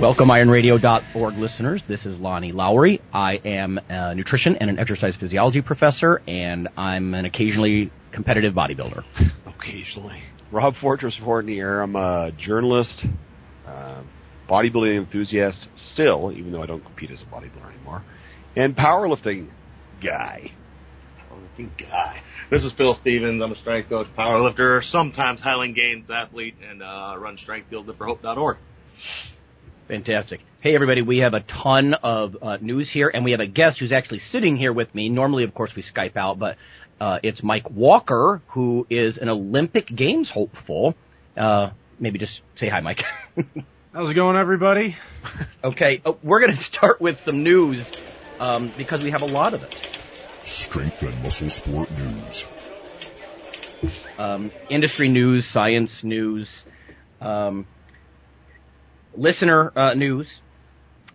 Welcome, ironradio.org listeners. This is Lonnie Lowery. I am a nutrition and an exercise physiology professor, and I'm an occasionally competitive bodybuilder. Occasionally. Rob Fortney reporting air. I'm a journalist, uh, bodybuilding enthusiast still, even though I don't compete as a bodybuilder anymore, and powerlifting guy. Powerlifting guy. This is Phil Stevens. I'm a strength coach, powerlifter, sometimes Highland Games athlete, and uh, run strengthfieldliftforhope.org. Fantastic. Hey, everybody, we have a ton of uh, news here, and we have a guest who's actually sitting here with me. Normally, of course, we Skype out, but uh, it's Mike Walker, who is an Olympic Games hopeful. Uh, maybe just say hi, Mike. How's it going, everybody? okay, uh, we're going to start with some news um, because we have a lot of it. Strength and muscle sport news. Um, industry news, science news. Um, listener uh, news.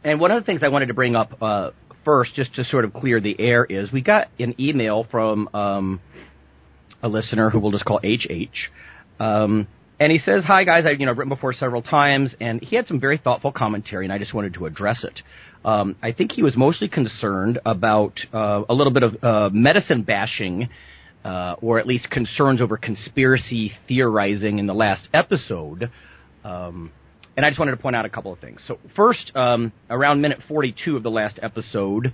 And one of the things I wanted to bring up uh, first, just to sort of clear the air, is we got an email from um, a listener who we'll just call HH. Um, and he says, "Hi guys, I've you know written before several times, and he had some very thoughtful commentary, and I just wanted to address it. Um, I think he was mostly concerned about uh, a little bit of uh, medicine bashing, uh, or at least concerns over conspiracy theorizing in the last episode." Um, and I just wanted to point out a couple of things. So first, um, around minute 42 of the last episode,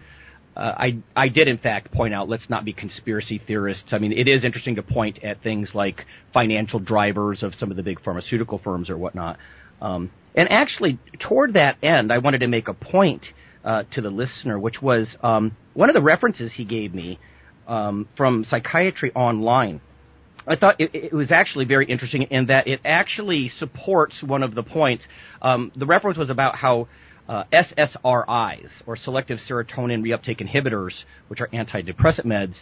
uh, I I did in fact point out let's not be conspiracy theorists. I mean, it is interesting to point at things like financial drivers of some of the big pharmaceutical firms or whatnot. Um, and actually, toward that end, I wanted to make a point uh, to the listener, which was um, one of the references he gave me um, from Psychiatry Online I thought it, it, was actually very interesting in that it actually supports one of the points. Um, the reference was about how uh, SSRIs, or selective serotonin reuptake inhibitors, which are antidepressant meds,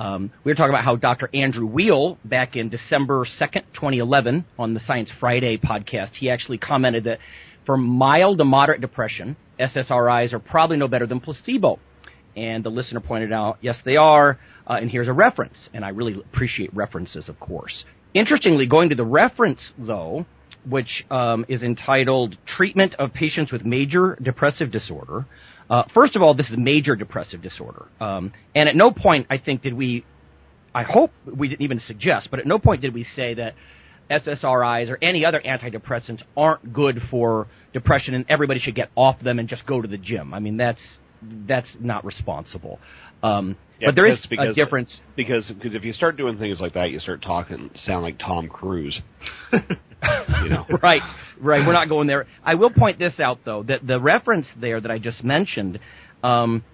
um, we were talking about how Dr. Andrew Weil, back in December 2nd, 2011, on the Science Friday podcast, he actually commented that for mild to moderate depression, SSRIs are probably no better than placebo. And the listener pointed out, yes, they are. Uh, and here's a reference. And I really appreciate references, of course. Interestingly, going to the reference, though, which um, is entitled Treatment of Patients with Major Depressive Disorder. Uh, first of all, this is major depressive disorder. Um, and at no point, I think, did we, I hope we didn't even suggest, but at no point did we say that SSRIs or any other antidepressants aren't good for depression and everybody should get off them and just go to the gym. I mean, that's, that's not responsible. Um, Yeah, but there is because- a difference. Because because if you start doing things like that, you start talking sound like Tom Cruise. you know. right, right. We're not going there. I will point this out though that the reference there that I just mentioned. Um,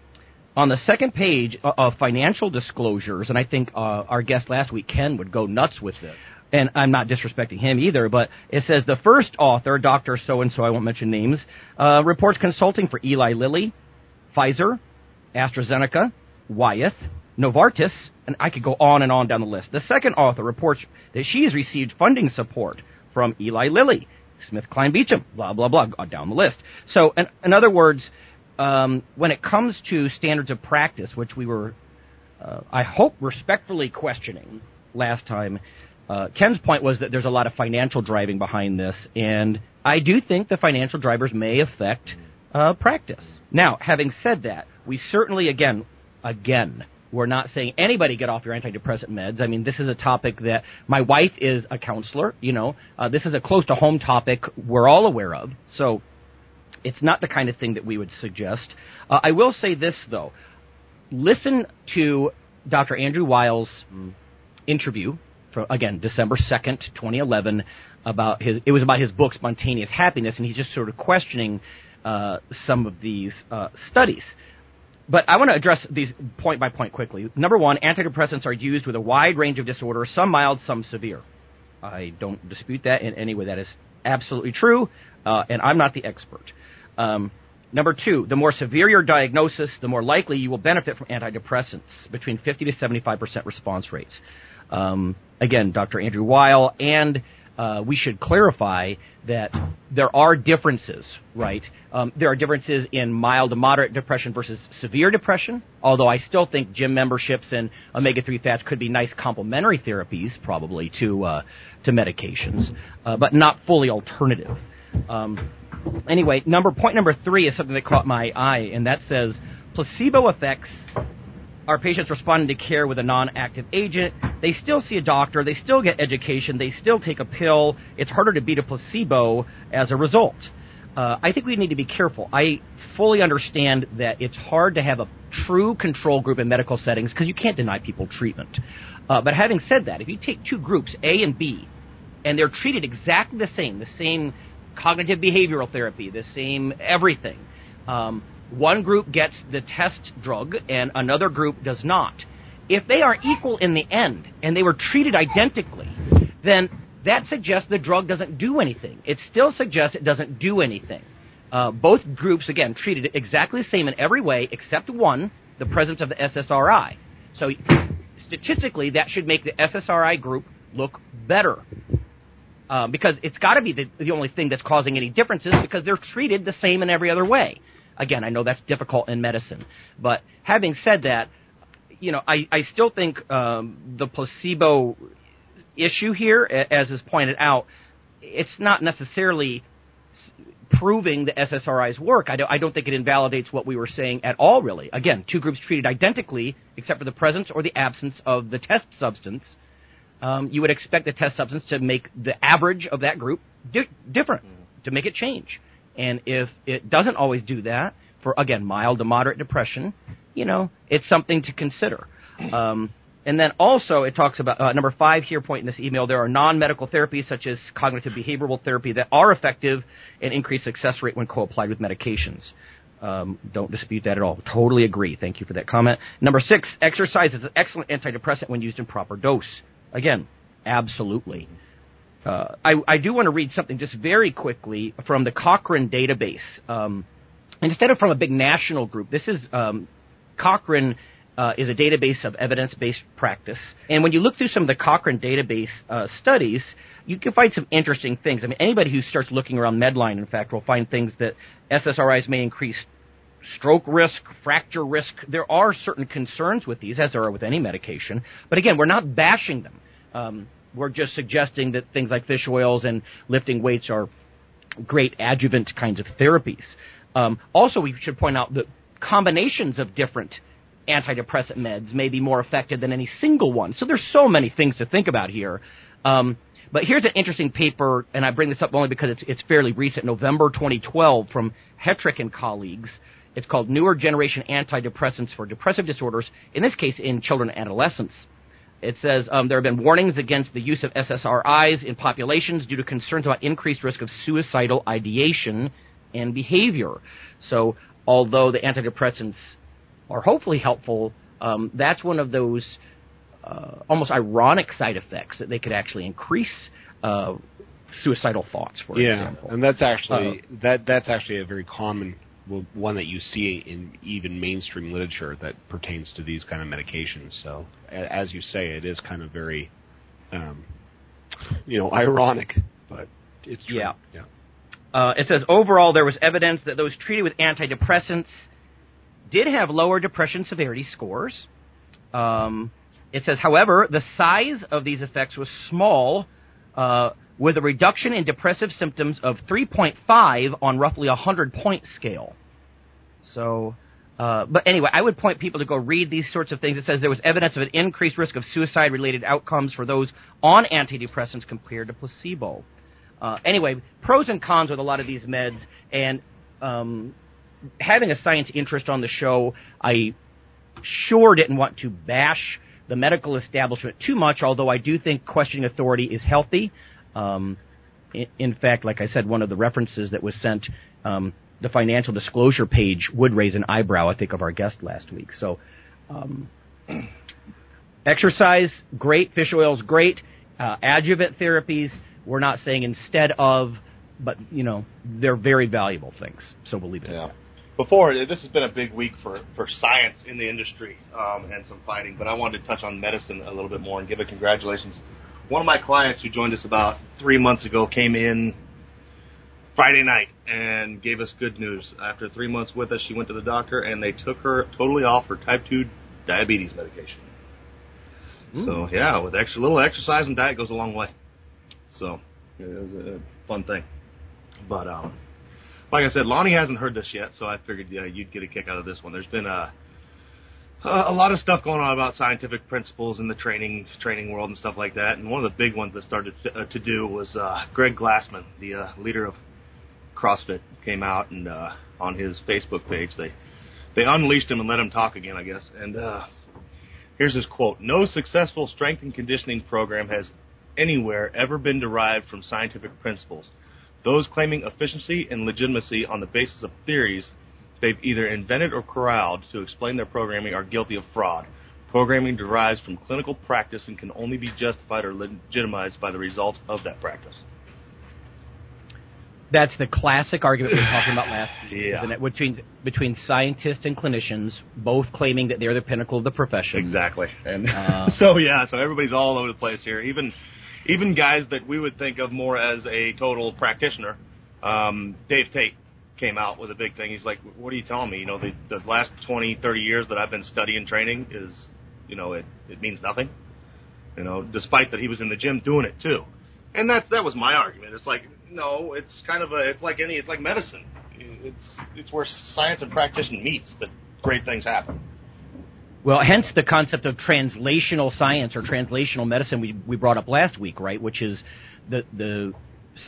on the second page of financial disclosures, and I think uh, our guest last week, Ken, would go nuts with this. And I'm not disrespecting him either, but it says the first author, Dr. So and so, I won't mention names, uh, reports consulting for Eli Lilly, Pfizer, AstraZeneca, Wyeth, Novartis, and I could go on and on down the list. The second author reports that she has received funding support from Eli Lilly, SmithKline Beecham, blah, blah, blah, uh, down the list. So, in, in other words, um, when it comes to standards of practice, which we were, uh, I hope, respectfully questioning last time, uh, Ken's point was that there's a lot of financial driving behind this, and I do think the financial drivers may affect uh, practice. Now, having said that, we certainly, again, again, we're not saying anybody get off your antidepressant meds. I mean, this is a topic that my wife is a counselor. You know, uh, this is a close to home topic we're all aware of. So, it's not the kind of thing that we would suggest. Uh, I will say this though: listen to Dr. Andrew Weil's interview for again December second, 2011, about his. It was about his book Spontaneous Happiness, and he's just sort of questioning uh, some of these uh, studies. But I want to address these point by point quickly. Number one, antidepressants are used with a wide range of disorders, some mild, some severe. I don't dispute that in any way. That is absolutely true, uh, and I'm not the expert. Um, number two, the more severe your diagnosis, the more likely you will benefit from antidepressants, between 50 to 75% response rates. Um, again, Dr. Andrew Weil and uh, we should clarify that there are differences, right? Um, there are differences in mild to moderate depression versus severe depression, although I still think gym memberships and omega-3 fats could be nice complementary therapies, probably, to, uh, to medications, uh, but not fully alternative. Um, anyway, number, point number three is something that caught my eye, and that says placebo effects our patients responding to care with a non-active agent. They still see a doctor. They still get education. They still take a pill. It's harder to beat a placebo as a result. Uh, I think we need to be careful. I fully understand that it's hard to have a true control group in medical settings because you can't deny people treatment. Uh, but having said that, if you take two groups, A and B, and they're treated exactly the same, the same cognitive behavioral therapy, the same everything, um, one group gets the test drug and another group does not. If they are equal in the end and they were treated identically, then that suggests the drug doesn't do anything. It still suggests it doesn't do anything. Uh, both groups, again, treated exactly the same in every way except one, the presence of the SSRI. So statistically, that should make the SSRI group look better. Uh, because it's got to be the, the only thing that's causing any differences because they're treated the same in every other way. Again, I know that's difficult in medicine, but having said that, you know, I, I still think um, the placebo issue here, as is pointed out, it's not necessarily proving the SSRI's work. I don't, I don't think it invalidates what we were saying at all, really. Again, two groups treated identically, except for the presence or the absence of the test substance. Um, you would expect the test substance to make the average of that group di- different, to make it change. And if it doesn't always do that, for again, mild to moderate depression, you know, it's something to consider. Um, and then also it talks about uh, number five here point in this email. There are non-medical therapies such as cognitive behavioral therapy that are effective and increase success rate when co-applied with medications. Um, don't dispute that at all. Totally agree. Thank you for that comment. Number six, exercise is an excellent antidepressant when used in proper dose. Again, absolutely. Uh, I, I, do want to read something just very quickly from the Cochrane database. Um, instead of from a big national group, this is um, Cochrane uh, is a database of evidence-based practice. And when you look through some of the Cochrane database uh, studies, you can find some interesting things. I mean, anybody who starts looking around Medline, in fact, will find things that SSRIs may increase stroke risk, fracture risk. There are certain concerns with these, as there are with any medication. But again, we're not bashing them. Um, we're just suggesting that things like fish oils and lifting weights are great adjuvant kinds of therapies. Um, also, we should point out that combinations of different antidepressant meds may be more effective than any single one. So there's so many things to think about here. Um, but here's an interesting paper, and I bring this up only because it's, it's fairly recent, November 2012, from Hetrick and colleagues. It's called Newer Generation Antidepressants for Depressive Disorders, in this case in children and adolescents. It says um, there have been warnings against the use of SSRIs in populations due to concerns about increased risk of suicidal ideation and behavior. So, although the antidepressants are hopefully helpful, um, that's one of those uh, almost ironic side effects that they could actually increase uh, suicidal thoughts, for yeah, example. and that's actually uh, that that's actually a very common one that you see in even mainstream literature that pertains to these kind of medications. So, as you say, it is kind of very, um, you know, ironic, but it's true. Yeah. yeah. Uh, it says overall there was evidence that those treated with antidepressants did have lower depression severity scores. Um, it says, however, the size of these effects was small. Uh, with a reduction in depressive symptoms of 3.5 on roughly a 100 point scale. So, uh, but anyway, I would point people to go read these sorts of things. It says there was evidence of an increased risk of suicide related outcomes for those on antidepressants compared to placebo. Uh, anyway, pros and cons with a lot of these meds, and um, having a science interest on the show, I sure didn't want to bash the medical establishment too much, although I do think questioning authority is healthy. Um, in, in, fact, like I said, one of the references that was sent, um, the financial disclosure page would raise an eyebrow, I think, of our guest last week. So, um, exercise, great. Fish oils, great. Uh, adjuvant therapies, we're not saying instead of but you know they're very valuable things. So we'll leave it. Yeah. Before this has been a big week for for science in the industry um, and some fighting, but I wanted to touch on medicine a little bit more and give a congratulations. One of my clients who joined us about three months ago came in Friday night and gave us good news. After three months with us, she went to the doctor and they took her totally off her type two diabetes medication. So yeah, with extra little exercise and diet goes a long way. So it was a fun thing. But um, like I said, Lonnie hasn't heard this yet, so I figured yeah, you'd get a kick out of this one. There's been a a lot of stuff going on about scientific principles in the training training world and stuff like that. And one of the big ones that started to, uh, to do was uh, Greg Glassman, the uh, leader of CrossFit, came out and uh, on his Facebook page they they unleashed him and let him talk again, I guess. And uh, here's his quote: "No successful strength and conditioning program has anywhere ever been derived from scientific principles. Those claiming efficiency and legitimacy on the basis of theories they've either invented or corralled to explain their programming are guilty of fraud. Programming derives from clinical practice and can only be justified or legitimized by the results of that practice." That's the classic argument we were talking about last week, Yeah. isn't it? Between between scientists and clinicians, both claiming that they're the pinnacle of the profession. Exactly. And Uh, so yeah, so everybody's all over the place here. Even even guys that we would think of more as a total practitioner. Um, Dave Tate came out with a big thing. He's like, "What are you telling me? You know, the, the last 20, 30 years that I've been studying training is, you know, it it means nothing. You know, despite that he was in the gym doing it too. And that's that was my argument. It's like, no, it's kind of a it's like any it's like medicine. It's it's where science and practice meets that great things happen. Well, hence the concept of translational science or translational medicine we, we brought up last week, right? Which is the, the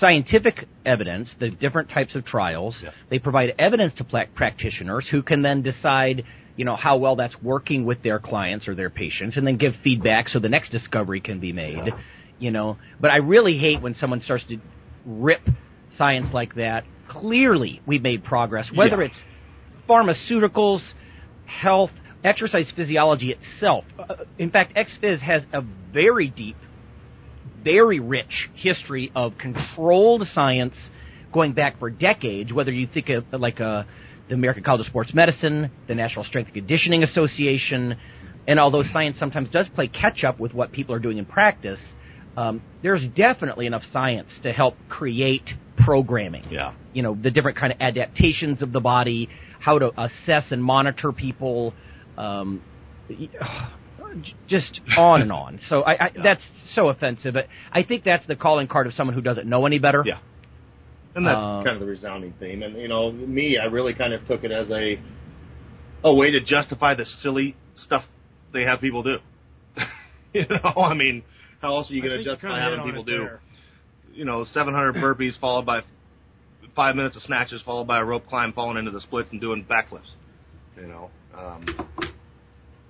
scientific evidence, the different types of trials. Yeah. They provide evidence to pla- practitioners who can then decide, you know, how well that's working with their clients or their patients and then give feedback so the next discovery can be made, you know. But I really hate when someone starts to rip science like that. Clearly, we've made progress, whether Yeah. it's pharmaceuticals, health, exercise physiology itself. Uh, in fact, XPhys has a very deep, very rich history of controlled science going back for decades, whether you think of like uh, the American College of Sports Medicine, the National Strength and Conditioning Association, and although science sometimes does play catch up with what people are doing in practice, um, there's definitely enough science to help create programming Yeah. you know the different kind of adaptations of the body, how to assess and monitor people, um, just on and on. So I, I that's so offensive. But I think that's the calling card of someone who doesn't know any better. Yeah. And that's Uh, kind of the resounding theme. And you know, me, I really kind of took it as a a way to justify the silly stuff they have people do. you know, I mean, how else are you going to justify kinda having people do, there. you know, 700 burpees followed by five minutes of snatches followed by a rope climb falling into the splits and doing backflips. You know, um,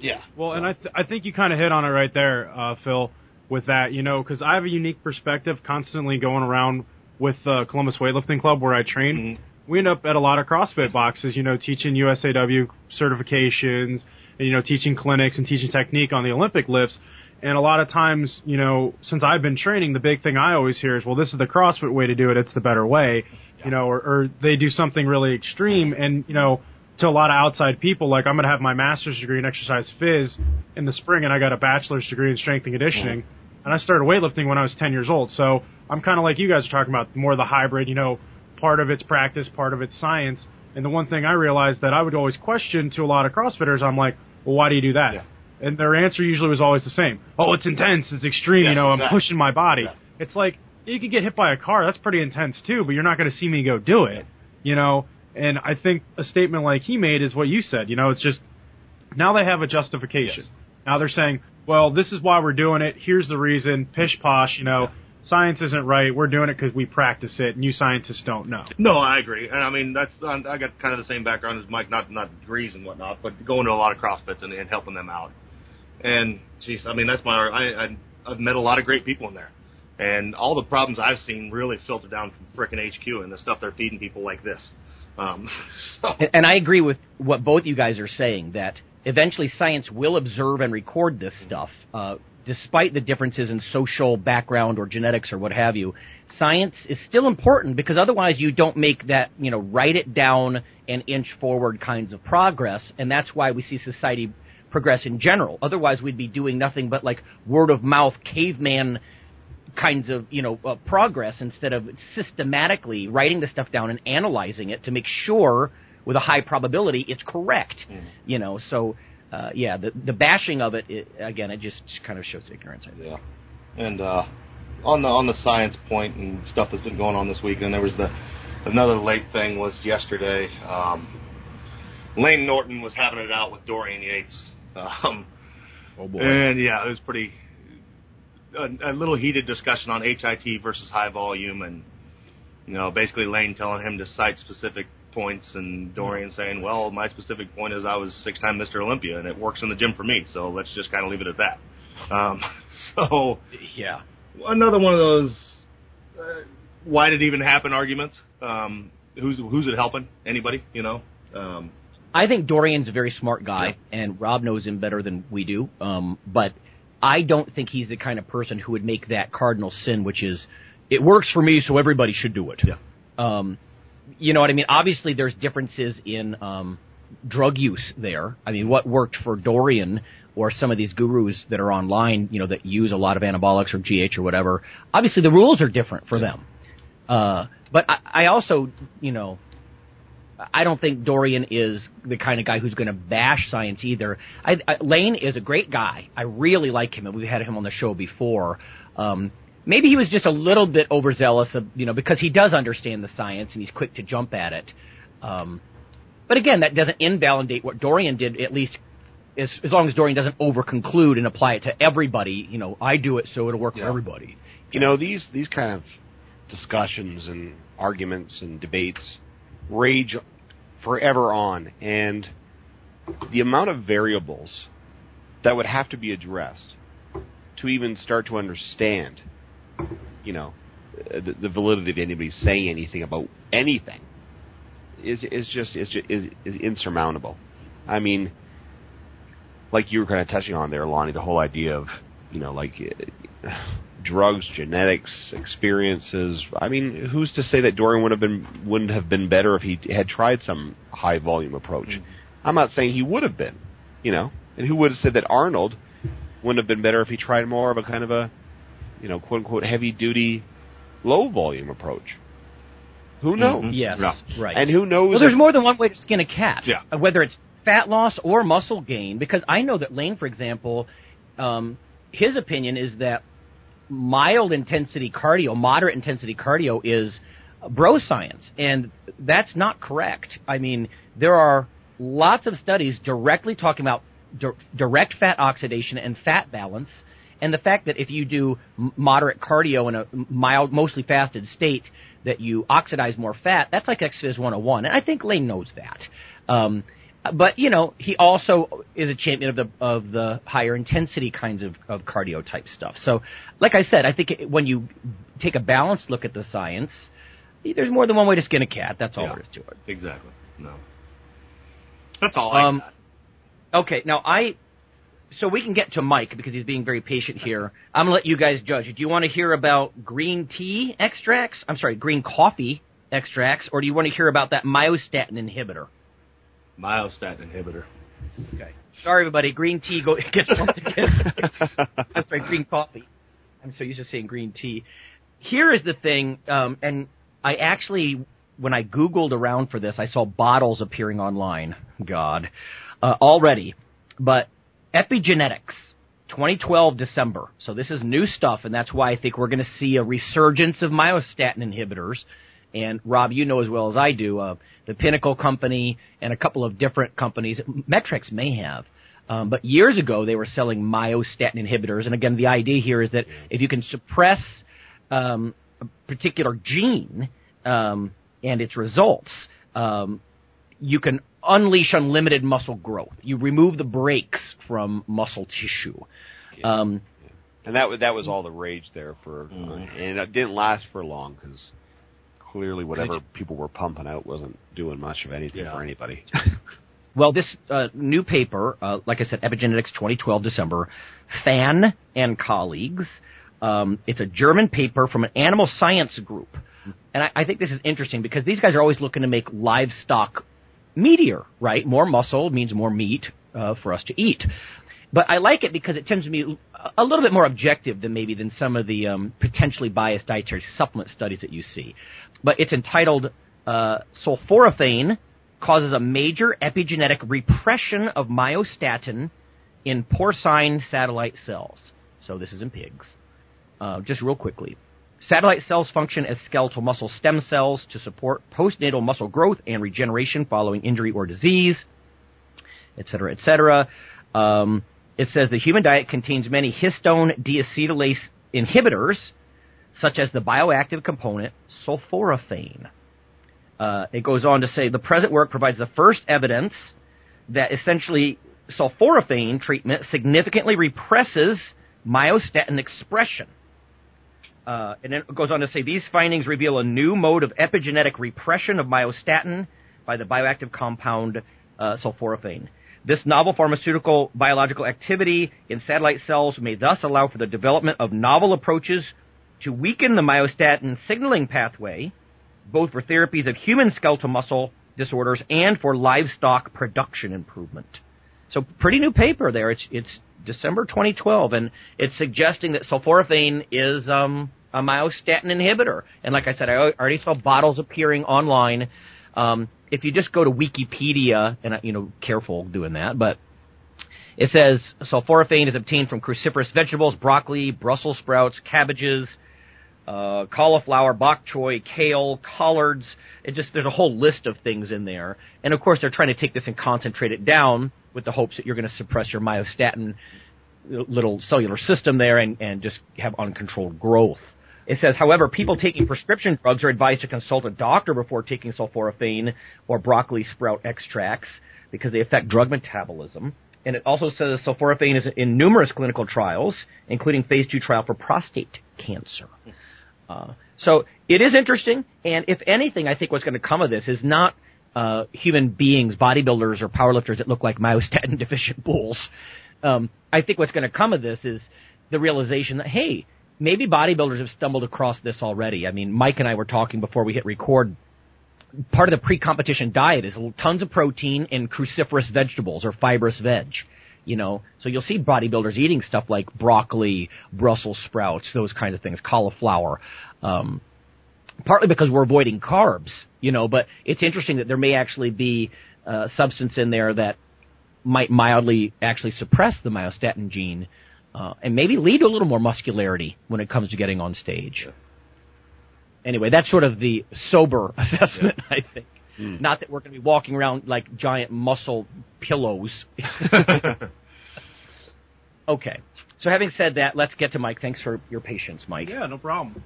yeah. Well, and I th- I think you kind of hit on it right there, uh, Phil, with that. You know, because I have a unique perspective, constantly going around with uh, Columbus Weightlifting Club where I train. Mhm. We end up at a lot of CrossFit boxes, you know, teaching USAW certifications, and, you know, teaching clinics and teaching technique on the Olympic lifts. And a lot of times, you know, since I've been training, the big thing I always hear is, well, this is the CrossFit way to do it. It's the better way, you know, or, or they do something really extreme. And, you know, to a lot of outside people, like I'm going to have my master's degree in exercise phys in the spring and I got a bachelor's degree in strength and conditioning. And I started weightlifting when I was 10 years old. So I'm kind of like you guys are talking about more the hybrid, you know, part of it's practice, part of it's science. And the one thing I realized that I would always question to a lot of CrossFitters, I'm like, well, why do you do that? Yeah. And their answer usually was always the same. Oh, it's intense. It's extreme. Yes, you know, I'm pushing my body. Yeah. It's like, you could get hit by a car. That's pretty intense too, but you're not going to see me go do it. You know, and I think a statement like he made is what you said. You know, it's just now they have a justification. Yes. Now they're saying, well, this is why we're doing it. Here's the reason. Pish posh. You know, science isn't right. We're doing it because we practice it, and you scientists don't know. No, I agree, and I mean that's I'm- I got kind of the same background as Mike, not not degrees and whatnot, but going to a lot of CrossFits and, and helping them out. And geez, I mean that's my I, I I've met a lot of great people in there, and all the problems I've seen really filter down from frickin' HQ and the stuff they're feeding people like this. Um, so, And, and I agree with what both you guys are saying that eventually science will observe and record this stuff. Uh, despite the differences in social background or genetics or what have you, science is still important because otherwise you don't make that, you know, write it down and inch forward kinds of progress. And that's why we see society progress in general. Otherwise we'd be doing nothing but like word of mouth caveman kinds of, you know, uh, progress instead of systematically writing the stuff down and analyzing it to make sure with a high probability it's correct. You know, so uh, yeah, the the bashing of it, it again, it just kind of shows ignorance. I think. Yeah. And uh, on the on the science point and stuff that's been going on this week, and there was the another late thing was yesterday. Um, Layne Norton was having it out with Dorian Yates. Um, Oh boy. and yeah, it was pretty a, a little heated discussion on HIT versus high volume, and you know, basically Layne telling him to cite specific points, and Dorian saying, "Well, my specific point is I was six-time Mr. Olympia, and it works in the gym for me, so let's just kind of leave it at that." Um, so Yeah. another one of those uh, why did it even happen arguments. Um, who's who's it helping? Anybody? You know. Um, I think Dorian's a very smart guy, and Rob knows him better than we do. Um, but I don't think he's the kind of person who would make that cardinal sin, which is, it works for me, so everybody should do it. Yeah. Um, you know what I mean? Obviously, there's differences in um, drug use there. I mean, what worked for Dorian or some of these gurus that are online, you know, that use a lot of anabolics or GH or whatever. Obviously, the rules are different for them. Uh, but I, I also, you know, I don't think Dorian is the kind of guy who's going to bash science either. I, I, Layne is a great guy. I really like him, and we've had him on the show before. Um, maybe he was just a little bit overzealous, of, you know, because he does understand the science and he's quick to jump at it. Um, but again, that doesn't invalidate what Dorian did. At least, as, as long as Dorian doesn't overconclude and apply it to everybody. You know, I do it so it'll work for everybody. you know these these kind of discussions and arguments and debates rage forever on. And the amount of variables that would have to be addressed to even start to understand you know the, the validity of anybody saying anything about anything is is just is just, is, is insurmountable. I mean like you were kind of touching on there lonnie the whole idea of you know like drugs, genetics, experiences. I mean, who's to say that Dorian would have been wouldn't have been better if he had tried some high volume approach? I'm not saying he would have been, you know. And who would have said that Arnold wouldn't have been better if he tried more of a kind of a, you know, quote unquote heavy duty, low volume approach? Who knows? Yes, Yeah. right. Mm-hmm. And who knows? Well, there's if- more than one way to skin a cat. Yeah. Uh, Whether it's fat loss or muscle gain, because I know that Layne, for example, um, his opinion is that mild intensity cardio, moderate intensity cardio is bro science, and that's not correct. I mean, there are lots of studies directly talking about di- direct fat oxidation and fat balance, and the fact that if you do moderate cardio in a mild, mostly fasted state, that you oxidize more fat. That's like Exercise 101, and I think Layne knows that. Um, but you know, he also is a champion of the of the higher intensity kinds of, of cardio type stuff. So, like I said, I think it, when you take a balanced look at the science, there's more than one way to skin a cat. That's all Yeah. there is to it. exactly. No. That's all I Um. Okay, now I. So we can get to Mike because he's being very patient here. I'm gonna let you guys judge. Do you want to hear about green tea extracts? I'm sorry, green coffee extracts, or do you want to hear about that myostatin inhibitor? Myostatin inhibitor. Okay. Sorry, everybody. Green tea go, gets lumped again. I'm sorry, green coffee. I'm so used to saying green tea. Here is the thing, um, and I actually, when I Googled around for this, I saw bottles appearing online. God. Uh, already. But epigenetics, 2012 December. So this is new stuff, and that's why I think we're going to see a resurgence of myostatin inhibitors. And Rob, you know as well as I do, uh, the Pinnacle Company and a couple of different companies, Metrix may have. Um, but years ago, they were selling myostatin inhibitors. And again, the idea here is that if you can suppress um, a particular gene um, and its results, um, you can unleash unlimited muscle growth. You remove the brakes from muscle tissue. Um, and that was that was all the rage there for, uh, Mm-hmm. and it didn't last for long because clearly whatever people were pumping out wasn't doing much of anything Yeah. for anybody. Well, this uh, new paper, uh, like I said, Epigenetics 2012 December, Fan and colleagues. Um, it's a German paper from an animal science group, and I, I think this is interesting because these guys are always looking to make livestock meatier, right? More muscle means more meat uh, for us to eat. But I like it because it tends to be a little bit more objective than maybe than some of the um, potentially biased dietary supplement studies that you see. But it's entitled uh, sulforaphane causes a major epigenetic repression of myostatin in porcine satellite cells. So this is in pigs. Uh, just real quickly. Satellite cells function as skeletal muscle stem cells to support postnatal muscle growth and regeneration following injury or disease, etc., etc. Um, it says the human diet contains many histone deacetylase inhibitors, such as the bioactive component sulforaphane. Uh, it goes on to say the present work provides the first evidence that essentially sulforaphane treatment significantly represses myostatin expression. Uh, and then it goes on to say these findings reveal a new mode of epigenetic repression of myostatin by the bioactive compound uh, sulforaphane. This novel pharmaceutical biological activity in satellite cells may thus allow for the development of novel approaches to weaken the myostatin signaling pathway, both for therapies of human skeletal muscle disorders and for livestock production improvement. So pretty new paper there. It's it's December 2012, and it's suggesting that sulforaphane is um, a myostatin inhibitor. And like I said, I already saw bottles appearing online. Um, if you just go to Wikipedia, and you know, careful doing that, but it says sulforaphane is obtained from cruciferous vegetables, broccoli, Brussels sprouts, cabbages, uh, cauliflower, bok choy, kale, collards. It just there's a whole list of things in there, and of course they're trying to take this and concentrate it down with the hopes that you're going to suppress your myostatin little cellular system there and, and just have uncontrolled growth. It says, however, people taking prescription drugs are advised to consult a doctor before taking sulforaphane or broccoli sprout extracts because they affect drug metabolism. And it also says sulforaphane is in numerous clinical trials, including phase two trial for prostate cancer. Uh, so it is interesting, and if anything, I think what's going to come of this is not uh, human beings, bodybuilders or powerlifters that look like myostatin deficient bulls. Um, I think what's going to come of this is the realization that hey, maybe bodybuilders have stumbled across this already. I mean, Mike and I were talking before we hit record. Part of the pre-competition diet is tons of protein and cruciferous vegetables or fibrous veg. You know, so you'll see bodybuilders eating stuff like broccoli, Brussels sprouts, those kinds of things, cauliflower. Um, partly because we're avoiding carbs, you know, but it's interesting that there may actually be uh, substance in there that might mildly actually suppress the myostatin gene uh, and maybe lead to a little more muscularity when it comes to getting on stage. Yeah. Anyway, that's sort of the sober assessment, yeah. I think. Mm. Not that we're going to be walking around like giant muscle pillows. okay. So having said that, let's get to Mike. Thanks for your patience, Mike. Yeah, no problem.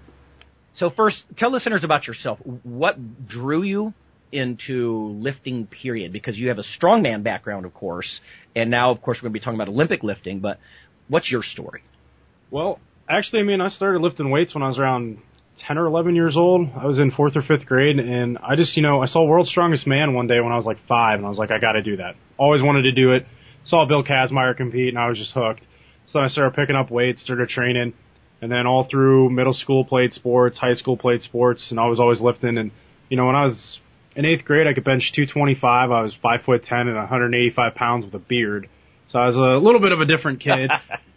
So first, tell listeners about yourself. What drew you into lifting period? Because you have a strongman background, of course, and now, of course, we're going to be talking about Olympic lifting, but what's your story? Well, actually, I mean, I started lifting weights when I was around 10 or 11 years old. I was in fourth or fifth grade, and I just, you know, I saw World's Strongest Man one day when I was like five, and I was like, I got to do that. Always wanted to do it. Saw Bill Kazmaier compete, and I was just hooked. So I started picking up weights, started training, and then all through middle school played sports, high school played sports, and I was always lifting. And you know, when I was in eighth grade, I could bench 225. I was five foot ten and 185 pounds with a beard, so I was a little bit of a different kid.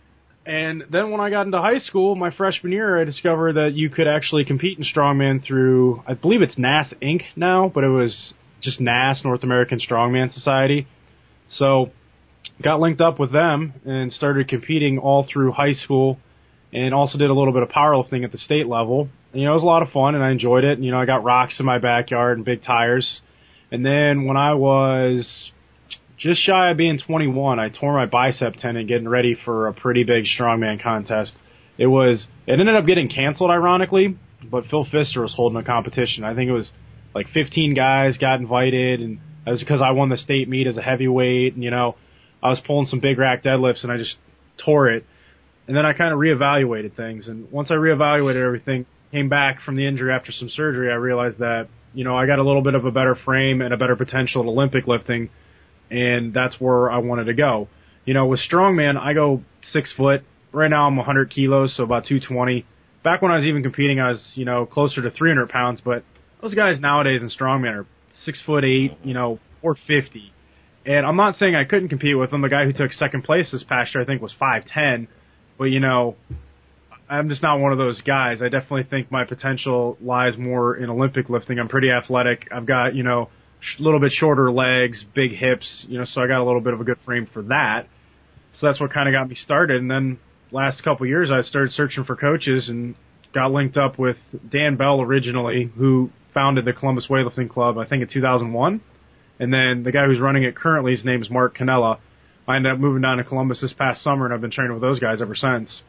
And then when I got into high school, my freshman year, I discovered that you could actually compete in strongman through, I believe it's NAS Inc. now, but it was just NAS, North American Strongman Society. So, got linked up with them and started competing all through high school and also did a little bit of powerlifting at the state level. And, you know, it was a lot of fun and I enjoyed it. And, you know, I got rocks in my backyard and big tires. And then when I was just shy of being 21, I tore my bicep tendon getting ready for a pretty big strongman contest. It was, it ended up getting canceled ironically, but Phil Pfister was holding a competition. I think it was like 15 guys got invited and that was because I won the state meet as a heavyweight and you know, I was pulling some big rack deadlifts and I just tore it. And then I kind of reevaluated things and once I reevaluated everything, came back from the injury after some surgery, I realized that, you know, I got a little bit of a better frame and a better potential at Olympic lifting and that's where I wanted to go. You know, with strongman, I go six foot. Right now, I'm 100 kilos, so about 220. Back when I was even competing, I was you know closer to 300 pounds. But those guys nowadays in strongman are six foot eight, you know, 450. And I'm not saying I couldn't compete with them. The guy who took second place this past year, I think, was 5'10. But, you know, I'm just not one of those guys. I definitely think my potential lies more in Olympic lifting. I'm pretty athletic. I've got, you know, a little bit shorter legs, big hips, you know, so I got a little bit of a good frame for that. So that's what kind of got me started. And then last couple of years, I started searching for coaches and got linked up with Dan Bell originally, who founded the Columbus Weightlifting Club, I think in 2001. And then the guy who's running it currently, his name is Mark Cannella. I ended up moving down to Columbus this past summer, and I've been training with those guys ever since.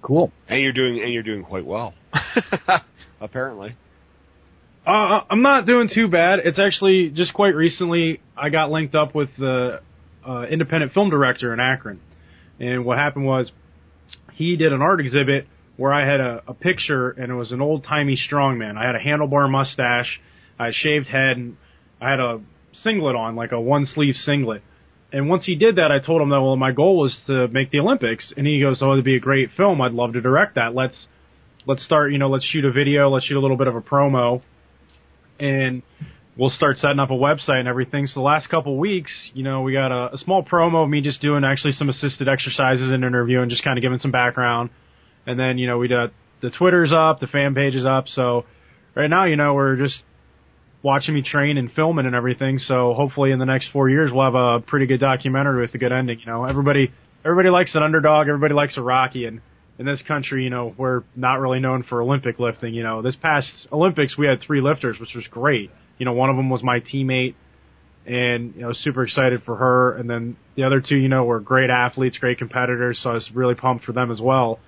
Cool. And you're doing and you're doing quite well. Apparently. Uh, I'm not doing too bad. It's actually just quite recently I got linked up with the uh, independent film director in Akron, and what happened was he did an art exhibit where I had a, a picture and it was an old timey strongman. I had a handlebar mustache, I had shaved head, and I had a singlet on, like a one sleeve singlet. And once he did that, I told him that well, my goal was to make the Olympics, and he goes, "Oh, it'd be a great film. I'd love to direct that. Let's let's start. You know, let's shoot a video. Let's shoot a little bit of a promo, and we'll start setting up a website and everything." So the last couple weeks, you know, we got a, a small promo of me just doing actually some assisted exercises and interview and just kind of giving some background, and then you know we got the Twitter's up, the fan page is up. So right now, you know, we're just watching me train and filming and everything. So hopefully in the next four years we'll have a pretty good documentary with a good ending. You know, everybody everybody likes an underdog, everybody likes a Rocky, and in this country, you know, we're not really known for Olympic lifting. You know, this past Olympics we had three lifters, which was great. You know, one of them was my teammate, and you know, super excited for her. And then the other two, you know, were great athletes, great competitors. So I was really pumped for them as well.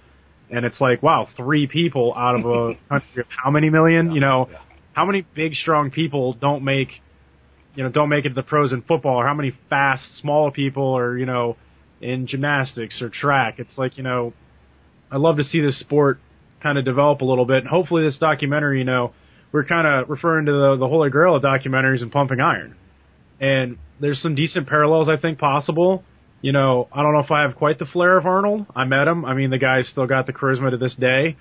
And it's like, wow, three people out of a country of how many million? You know, how many big, strong people don't make, you know, don't make it to the pros in football, or how many fast, small people are, you know, in gymnastics or track? It's like, you know, I love to see this sport kind of develop a little bit, and hopefully this documentary, you know, we're kind of referring to the, the holy grail of documentaries and pumping iron, and there's some decent parallels I think possible. You know, I don't know if I have quite the flair of Arnold. I met him. I mean, the guy's still got the charisma to this day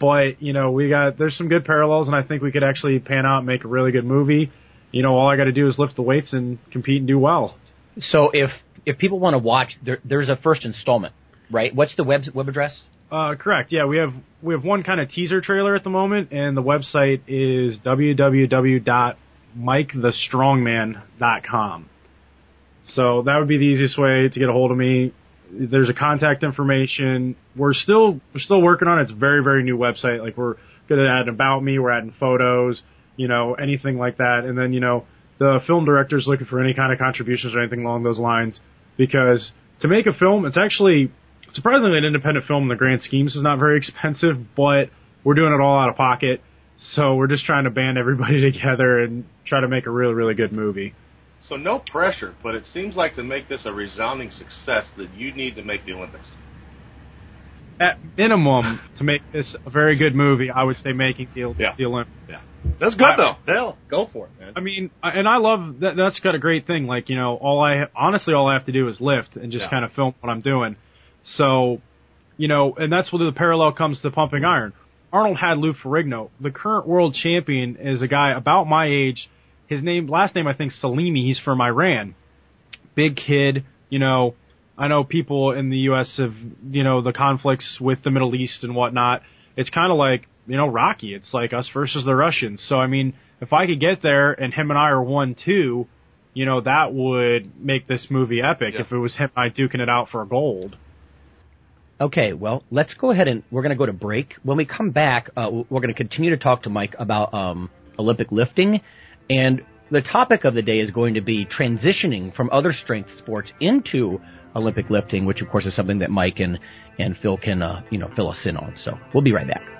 but you know we got there's some good parallels and I think we could actually pan out and make a really good movie. You know, all I got to do is lift the weights and compete and do well. So if if people want to watch, there, there's a first installment, right? What's the web web address? Uh, correct. Yeah, we have we have one kind of teaser trailer at the moment, and the website is www.mikethestrongman.com. So that would be the easiest way to get a hold of me there's a contact information. We're still we're still working on it. It's a very very new website. Like we're gonna add about me. We're adding photos. You know anything like that. And then you know the film director's looking for any kind of contributions or anything along those lines because to make a film, it's actually surprisingly an independent film in the grand schemes is not very expensive, but we're doing it all out of pocket. So we're just trying to band everybody together and try to make a really really good movie. So no pressure, but it seems like to make this a resounding success that you need to make the Olympics. At minimum, to make this a very good movie, I would say making the, Yeah. the Olympics. Yeah, that's good though. Hell, Go for it, man. I mean, I- and I love that. That's got a great thing. Like you know, all I honestly all I have to do is lift and just Yeah. kind of film what I'm doing. So, you know, and that's where the parallel comes to pumping iron. Arnold had Lou Ferrigno. The current world champion is a guy about my age. His name, last name, I think Salimi. He's from Iran. Big kid. You know, I know people in the U.S. have, you know, the conflicts with the Middle East and whatnot. It's kind of like, you know, Rocky. It's like us versus the Russians. So, I mean, if I could get there and him and I are one two, you know, that would make this movie epic Yeah. if it was him and I duking it out for gold. Okay, well, let's go ahead and we're going to go to break. When we come back, uh, we're going to continue to talk to Mike about um, Olympic lifting, and the topic of the day is going to be transitioning from other strength sports into Olympic lifting, which of course is something that Mike and and Phil can uh, you know fill us in on. So we'll be right back.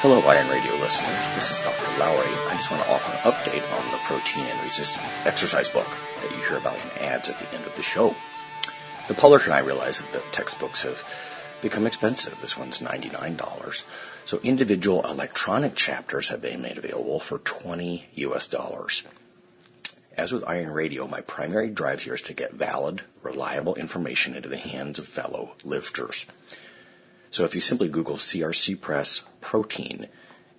Hello, Iron Radio listeners. This is Dr. Lowery. I just want to offer an update on the protein and resistance exercise book that you hear about in ads at the end of the show. The publisher and I realize that the textbooks have become expensive. This one's $99. So individual electronic chapters have been made available for 20 US dollars. As with Iron Radio, my primary drive here is to get valid, reliable information into the hands of fellow lifters. So if you simply Google CRC Press protein,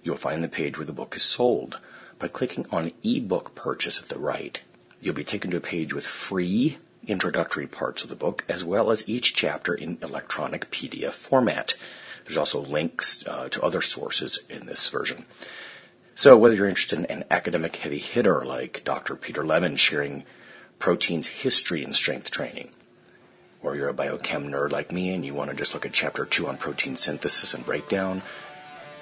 you'll find the page where the book is sold. By clicking on ebook purchase at the right, you'll be taken to a page with free introductory parts of the book, as well as each chapter in electronic PDF format. There's also links uh, to other sources in this version. So whether you're interested in an academic heavy hitter like Dr. Peter Lemon sharing protein's history in strength training, or you're a biochem nerd like me and you want to just look at chapter two on protein synthesis and breakdown,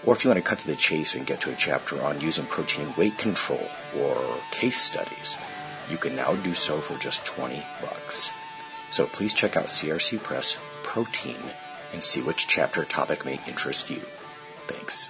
or if you want to cut to the chase and get to a chapter on using protein weight control or case studies, you can now do so for just 20 bucks. So please check out CRC Press Protein and see which chapter topic may interest you. Thanks.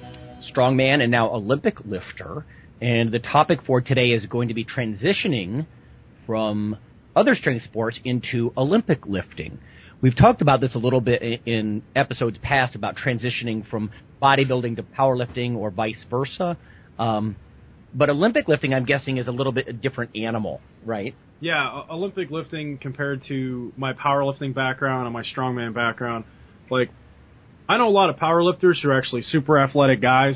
strongman and now Olympic lifter. And the topic for today is going to be transitioning from other strength sports into Olympic lifting. We've talked about this a little bit in, episodes past about transitioning from bodybuilding to powerlifting or vice versa. Um, but Olympic lifting, I'm guessing, is a little bit a different animal, right? Yeah, Olympic lifting compared to my powerlifting background and my strongman background, like I know a lot of powerlifters who are actually super athletic guys,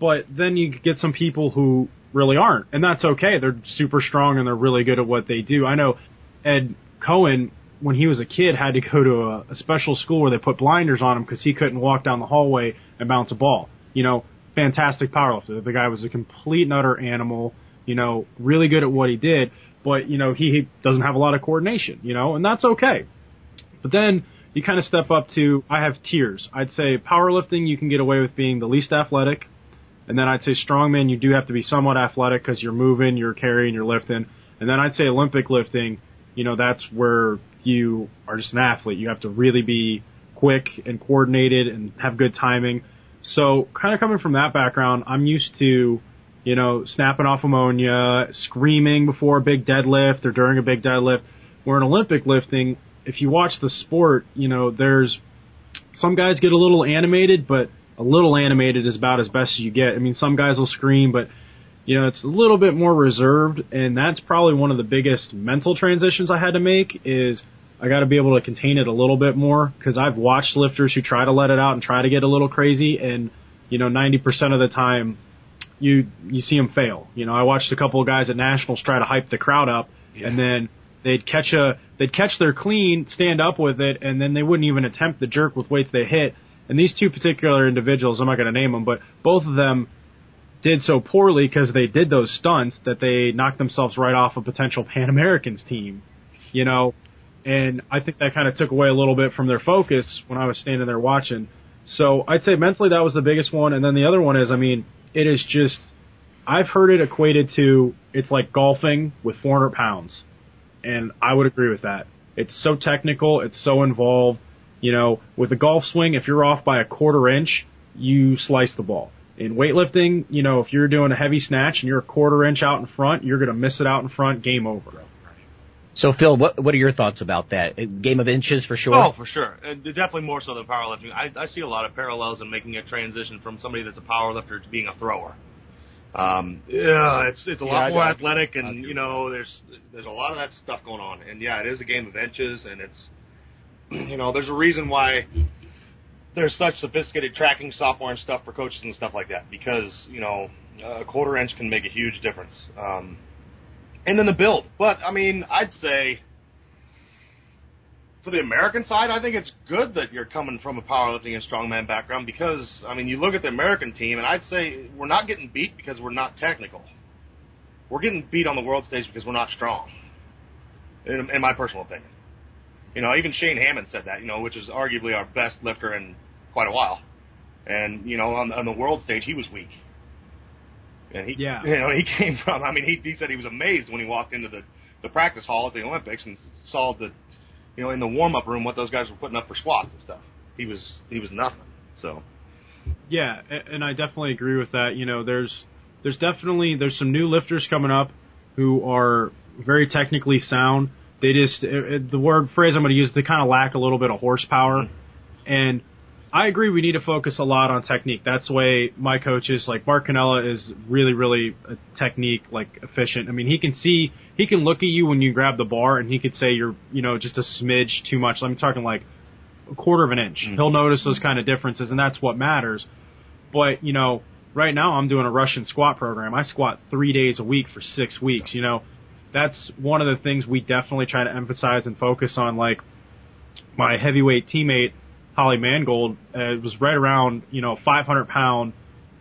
but then you get some people who really aren't, and that's okay. They're super strong and they're really good at what they do. I know Ed Coan, when he was a kid, had to go to a, a special school where they put blinders on him because he couldn't walk down the hallway and bounce a ball. You know, fantastic powerlifter. The guy was a complete and utter animal. You know, really good at what he did, but you know he, he doesn't have a lot of coordination. You know, and that's okay. But then you kind of step up to I have tiers. I'd say powerlifting you can get away with being the least athletic, and then I'd say strongman you do have to be somewhat athletic because you're moving, you're carrying, you're lifting, and then I'd say Olympic lifting, you know that's where you are just an athlete. You have to really be quick and coordinated and have good timing. So kind of coming from that background, I'm used to you know, snapping off ammonia, screaming before a big deadlift or during a big deadlift. Where in Olympic lifting, if you watch the sport, you know, there's some guys get a little animated, but a little animated is about as best as you get. I mean, some guys will scream, but you know, it's a little bit more reserved, and that's probably one of the biggest mental transitions I had to make is I got to be able to contain it a little bit more because I've watched lifters who try to let it out and try to get a little crazy, and you know, 90% of the time, you you see them fail. You know, I watched a couple of guys at nationals try to hype the crowd up, yeah. and then they'd catch a they'd catch their clean, stand up with it, and then they wouldn't even attempt the jerk with weights they hit. And these two particular individuals, I'm not going to name them, but both of them did so poorly because they did those stunts that they knocked themselves right off a potential Pan Americans team, you know, and I think that kind of took away a little bit from their focus when I was standing there watching. So I'd say mentally that was the biggest one, and then the other one is, I mean, it is just, I've heard it equated to it's like golfing with 400 pounds, and I would agree with that. It's so technical, it's so involved. You know, with a golf swing, if you're off by a quarter inch, you slice the ball. In weightlifting, you know, if you're doing a heavy snatch and you're a quarter inch out in front, you're going to miss it out in front, game over. So, Phil, what what are your thoughts about that? A game of inches for sure. Oh, for sure, and definitely more so than powerlifting. I, I see a lot of parallels in making a transition from somebody that's a powerlifter to being a thrower. Um, yeah, it's it's a lot I more athletic, I and you know, there's there's a lot of that stuff going on, and yeah, it is a game of inches, and it's you know, there's a reason why there's such sophisticated tracking software and stuff for coaches and stuff like that, because you know, a quarter inch can make a huge difference. Um, and then the build, but I mean, I'd say for the American side, I think it's good that you're coming from a powerlifting and strongman background because, I mean, you look at the American team, and I'd say we're not getting beat because we're not technical. We're getting beat on the world stage because we're not strong, in, in my personal opinion. You know, even Shane Hamman said that, you know, which is arguably our best lifter in quite a while. And, you know, on, on the world stage, he was weak. And he, Yeah. you know, he came from, I mean, he, he said he was amazed when he walked into the, the practice hall at the Olympics and saw the, you know, in the warm up room what those guys were putting up for squats and stuff. He was, he was nothing. So, Yeah, and I definitely agree with that. You know, there's there's definitely there's some new lifters coming up who are very technically sound. They just the word phrase I'm going to use they kind of lack a little bit of horsepower, mm-hmm. and I agree we need to focus a lot on technique. That's the way my coach is. Like Mark Cannella is really really a technique like efficient. I mean he can see he can look at you when you grab the bar and he could say you're you know just a smidge too much. I'm talking like a quarter of an inch. Mm-hmm. He'll notice those kind of differences, and that's what matters. But you know, right now I'm doing a Russian squat program. I squat three days a week for six weeks. You know, that's one of the things we definitely try to emphasize and focus on. Like my heavyweight teammate Holly Mangold uh, was right around you know 500 pound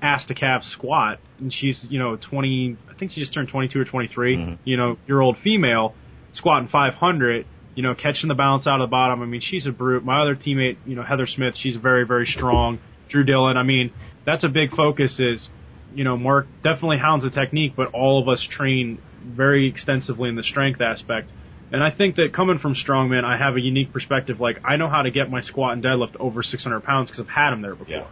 ass to calf squat, and she's you know 20. I think she just turned 22 or 23. You know, year old female squatting 500. You know, catching the balance out of the bottom. I mean, she's a brute. My other teammate, you know, Heather Smith, she's very, very strong. Drew Dillon. I mean, that's a big focus. Is you know, Mark definitely hounds the technique, but all of us train very extensively in the strength aspect. And I think that coming from strongman, I have a unique perspective. Like I know how to get my squat and deadlift over 600 pounds because I've had them there before. Yeah.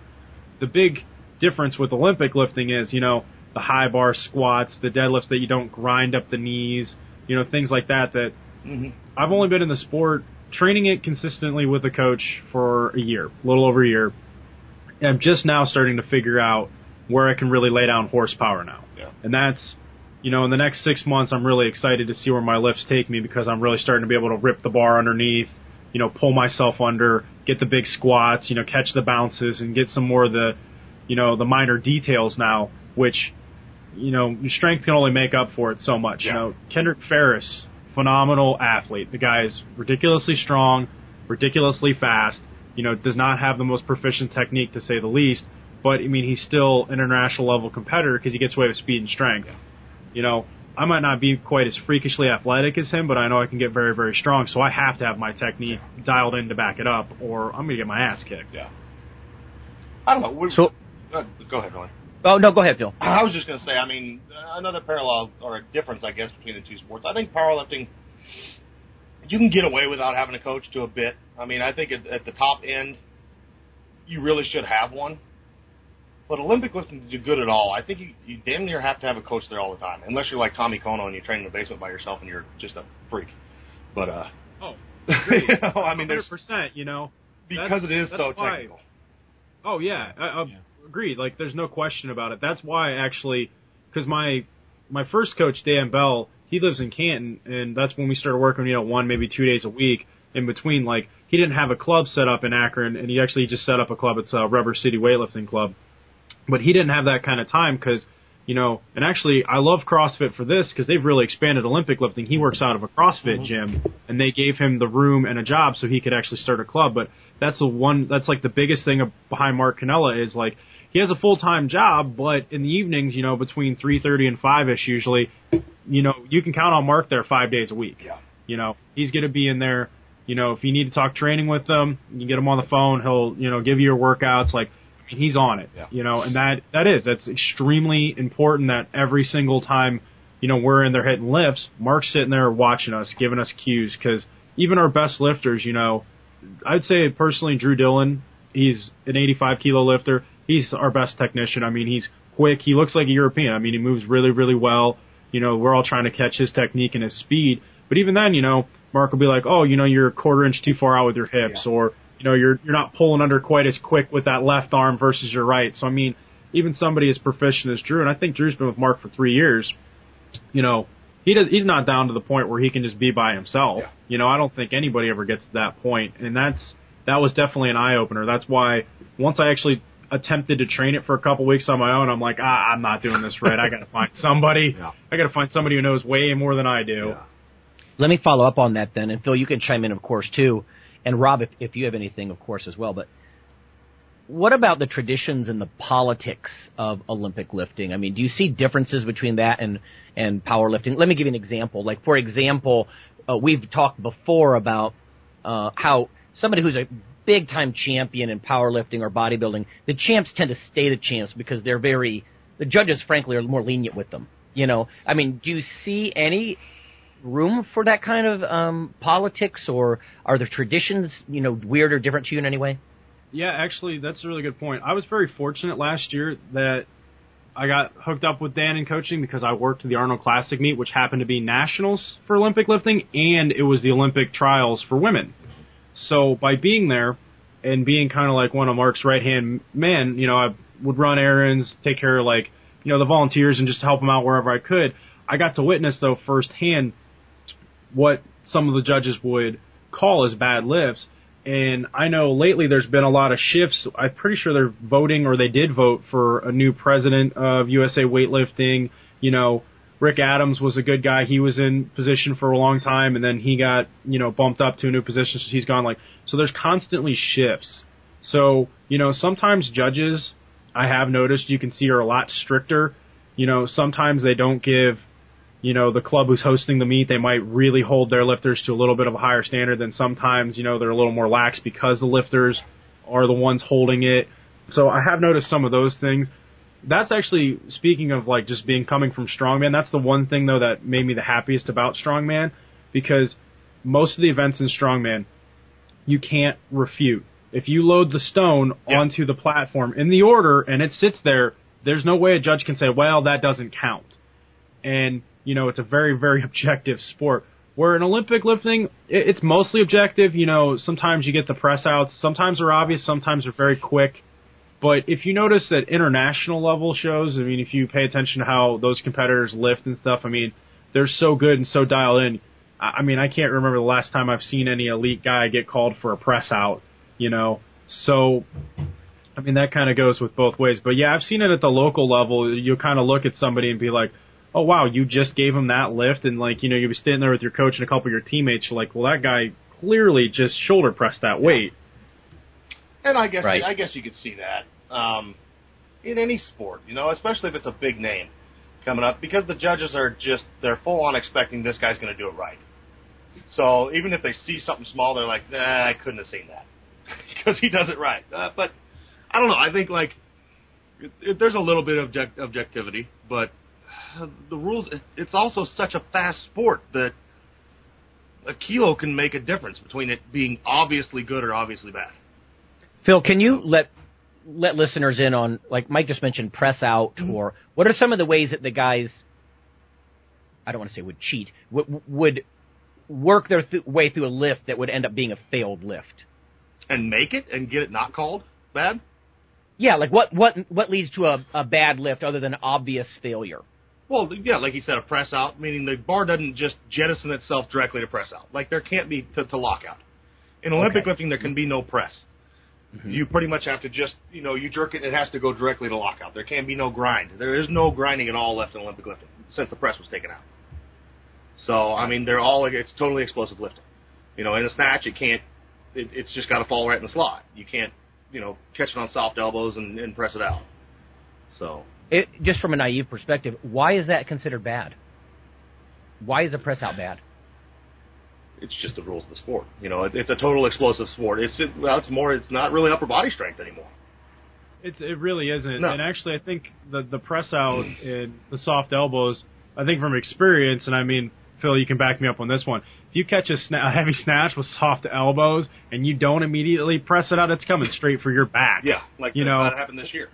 The big difference with Olympic lifting is, you know, the high bar squats, the deadlifts that you don't grind up the knees, you know, things like that. That mm-hmm. I've only been in the sport training it consistently with a coach for a year, a little over a year. And I'm just now starting to figure out where I can really lay down horsepower now. Yeah. And that's, you know, in the next six months, I'm really excited to see where my lifts take me because I'm really starting to be able to rip the bar underneath, you know, pull myself under, get the big squats, you know, catch the bounces and get some more of the, you know, the minor details now, which, you know, your strength can only make up for it so much. You Yeah. know, Kendrick Farris, phenomenal athlete. The guy is ridiculously strong, ridiculously fast, you know, does not have the most proficient technique to say the least, but I mean, he's still an international level competitor because he gets away with speed and strength. You know, I might not be quite as freakishly athletic as him, but I know I can get very, very strong. So I have to have my technique dialed in to back it up, or I'm gonna get my ass kicked. Yeah. I don't know. We're, So- uh, go ahead, Ron. Oh no, go ahead, Phil. I was just going to say, I mean, another parallel or a difference, I guess, between the two sports. I think powerlifting, you can get away without having a coach to a bit. I mean, I think at, at the top end, you really should have one. But Olympic lifting to do good at all, I think you, you damn near have to have a coach there all the time, unless you're like Tommy Kono and you train in the basement by yourself and you're just a freak. But uh, Oh, you know, I mean, there's percent. You know, because it is so why- technical. Oh yeah, I, I agreed. Like, there's no question about it. That's why actually, because my my first coach Dan Bell, he lives in Canton, and that's when we started working. You know, one maybe two days a week in between. Like, he didn't have a club set up in Akron, and he actually just set up a club. It's a Rubber City Weightlifting Club, but he didn't have that kind of time because. You know, and actually, I love CrossFit for this because they've really expanded Olympic lifting. He works out of a CrossFit mm-hmm. gym, and they gave him the room and a job so he could actually start a club. But that's the one. That's like the biggest thing behind Mark Cannella is like he has a full time job, but in the evenings, you know, between three thirty and five ish, usually, you know, you can count on Mark there five days a week. Yeah. You know, he's going to be in there. You know, if you need to talk training with him, you get him on the phone. He'll, you know, give you your workouts. Like, he's on it. Yeah. You know, and that that is that's extremely important. That every single time, you know, we're in there hitting lifts, Mark's sitting there watching us, giving us cues. Because even our best lifters, you know, I'd say personally, Drew Dillon, he's an 85 kilo lifter. He's our best technician. I mean, he's quick. He looks like a European. I mean, he moves really, really well. You know, we're all trying to catch his technique and his speed. But even then, you know, Mark will be like, "Oh, you know, you're a quarter inch too far out with your hips," or you know, you're you're not pulling under quite as quick with that left arm versus your right. So I mean, even somebody as proficient as Drew, and I think Drew's been with Mark for three years. You know, he does. He's not down to the point where he can just be by himself. Yeah. You know, I don't think anybody ever gets to that point. point, and that's that was definitely an eye opener. That's why once I actually attempted to train it for a couple weeks on my own, I'm like, ah, I'm not doing this right. I got to find somebody. Yeah. I got to find somebody who knows way more than I do. Yeah. Let me follow up on that then, and Phil, you can chime in, of course, too, and Rob, if, if you have anything, of course, as well. But what about the traditions and the politics of Olympic lifting? I mean, do you see differences between that and and powerlifting? Let me give you an example. Like, for example, uh, we've talked before about uh, how somebody who's a big time champion in powerlifting or bodybuilding, the champs tend to stay the champs because they're very the judges, frankly, are more lenient with them. You know, I mean, do you see any room for that kind of um, politics, or are the traditions, you know, weird or different to you in any way? Yeah, actually, that's a really good point. I was very fortunate last year that I got hooked up with Dan in coaching because I worked the Arnold Classic meet, which happened to be nationals for Olympic lifting, and it was the Olympic trials for women. So by being there and being kind of like one of Mark's right hand men, you know, I would run errands, take care of like, you know, the volunteers and just help them out wherever I could. I got to witness though firsthand what some of the judges would call as bad lifts. And I know lately there's been a lot of shifts. I'm pretty sure they're voting or they did vote for a new president of USA Weightlifting. You know, Rick Adams was a good guy. He was in position for a long time and then he got, you know, bumped up to a new position. So he's gone like, so there's constantly shifts. So, you know, sometimes judges I have noticed you can see are a lot stricter. You know, sometimes they don't give you know, the club who's hosting the meet, they might really hold their lifters to a little bit of a higher standard than sometimes, you know, they're a little more lax because the lifters are the ones holding it. So I have noticed some of those things. That's actually, speaking of like just being coming from strongman, that's the one thing though that made me the happiest about strongman because most of the events in strongman, you can't refute. If you load the stone Yeah. onto the platform in the order and it sits there, there's no way a judge can say, well, that doesn't count and you know it's a very very objective sport. Where in Olympic lifting, it, it's mostly objective. You know, sometimes you get the press outs, sometimes they're obvious, sometimes they're very quick. But if you notice that international level shows, I mean, if you pay attention to how those competitors lift and stuff, I mean, they're so good and so dialed in. I mean, I can't remember the last time I've seen any elite guy get called for a press out. You know, so I mean, that kind of goes with both ways. But yeah, I've seen it at the local level. You kind of look at somebody and be like, oh wow, you just gave him that lift, and like you know, you'll be standing there with your coach and a couple of your teammates. You're like, well, that guy clearly just shoulder pressed that weight. And I guess Right. I guess you could see that um, in any sport, you know, especially if it's a big name coming up, because the judges are just they're full on expecting this guy's going to do it right. So even if they see something small, they're like, nah, I couldn't have seen that because he does it right. Uh, but I don't know. I think like it, it, there's a little bit of object, objectivity, but the rules. It's also such a fast sport that a kilo can make a difference between it being obviously good or obviously bad. Phil, can you let let listeners in on like Mike just mentioned press out mm-hmm. or what are some of the ways that the guys I don't want to say would cheat would, would work their th- way through a lift that would end up being a failed lift? and make it and get it not called bad? Yeah, like what what what leads to a, a bad lift other than obvious failure? Well, yeah, like you said, a press out, meaning the bar doesn't just jettison itself directly to press out. Like there can't be to, to lockout. In Olympic Okay. lifting, there can be no press. Mm-hmm. You pretty much have to just, you know, you jerk it, it has to go directly to lockout. There can be no grind. There is no grinding at all left in Olympic lifting since the press was taken out. So, I mean, they're all, it's totally explosive lifting. You know, in a snatch, it can't, it, it's just got to fall right in the slot. You can't, you know, catch it on soft elbows and, and press it out. So It, just from a naive perspective, why is that considered bad? Why is a press out bad? it's just the rules of the sport. You know, it, it's a total explosive sport. It's just, well, it's more. It's not really upper body strength anymore. It's it really isn't. No. And actually, I think the the press out and the soft elbows. I think from experience, and I mean, Phil, you can back me up on this one. If you catch a, sna- a heavy snatch with soft elbows and you don't immediately press it out, it's coming straight for your back. Yeah, like You the- know- that happened this year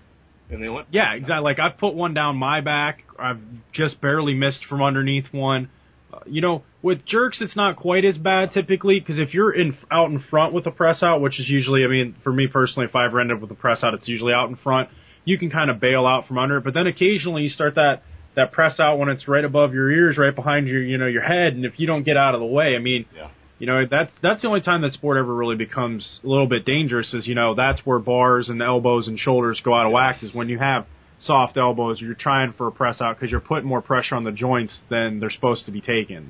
in the Olympics. Yeah, exactly. Like I've put one down my back. I've just barely missed from underneath one. Uh, you know, with jerks, it's not quite as bad typically because if you're in out in front with a press out, which is usually, I mean, for me personally, if I've ended up with a press out, it's usually out in front. You can kind of bail out from under it, but then occasionally you start that that press out when it's right above your ears, right behind your you know your head, and if you don't get out of the way, I mean, Yeah. You know that's that's the only time that sport ever really becomes a little bit dangerous. Is you know that's where bars and elbows and shoulders go out of whack. Is when you have soft elbows, you're trying for a press out because you're putting more pressure on the joints than they're supposed to be taken.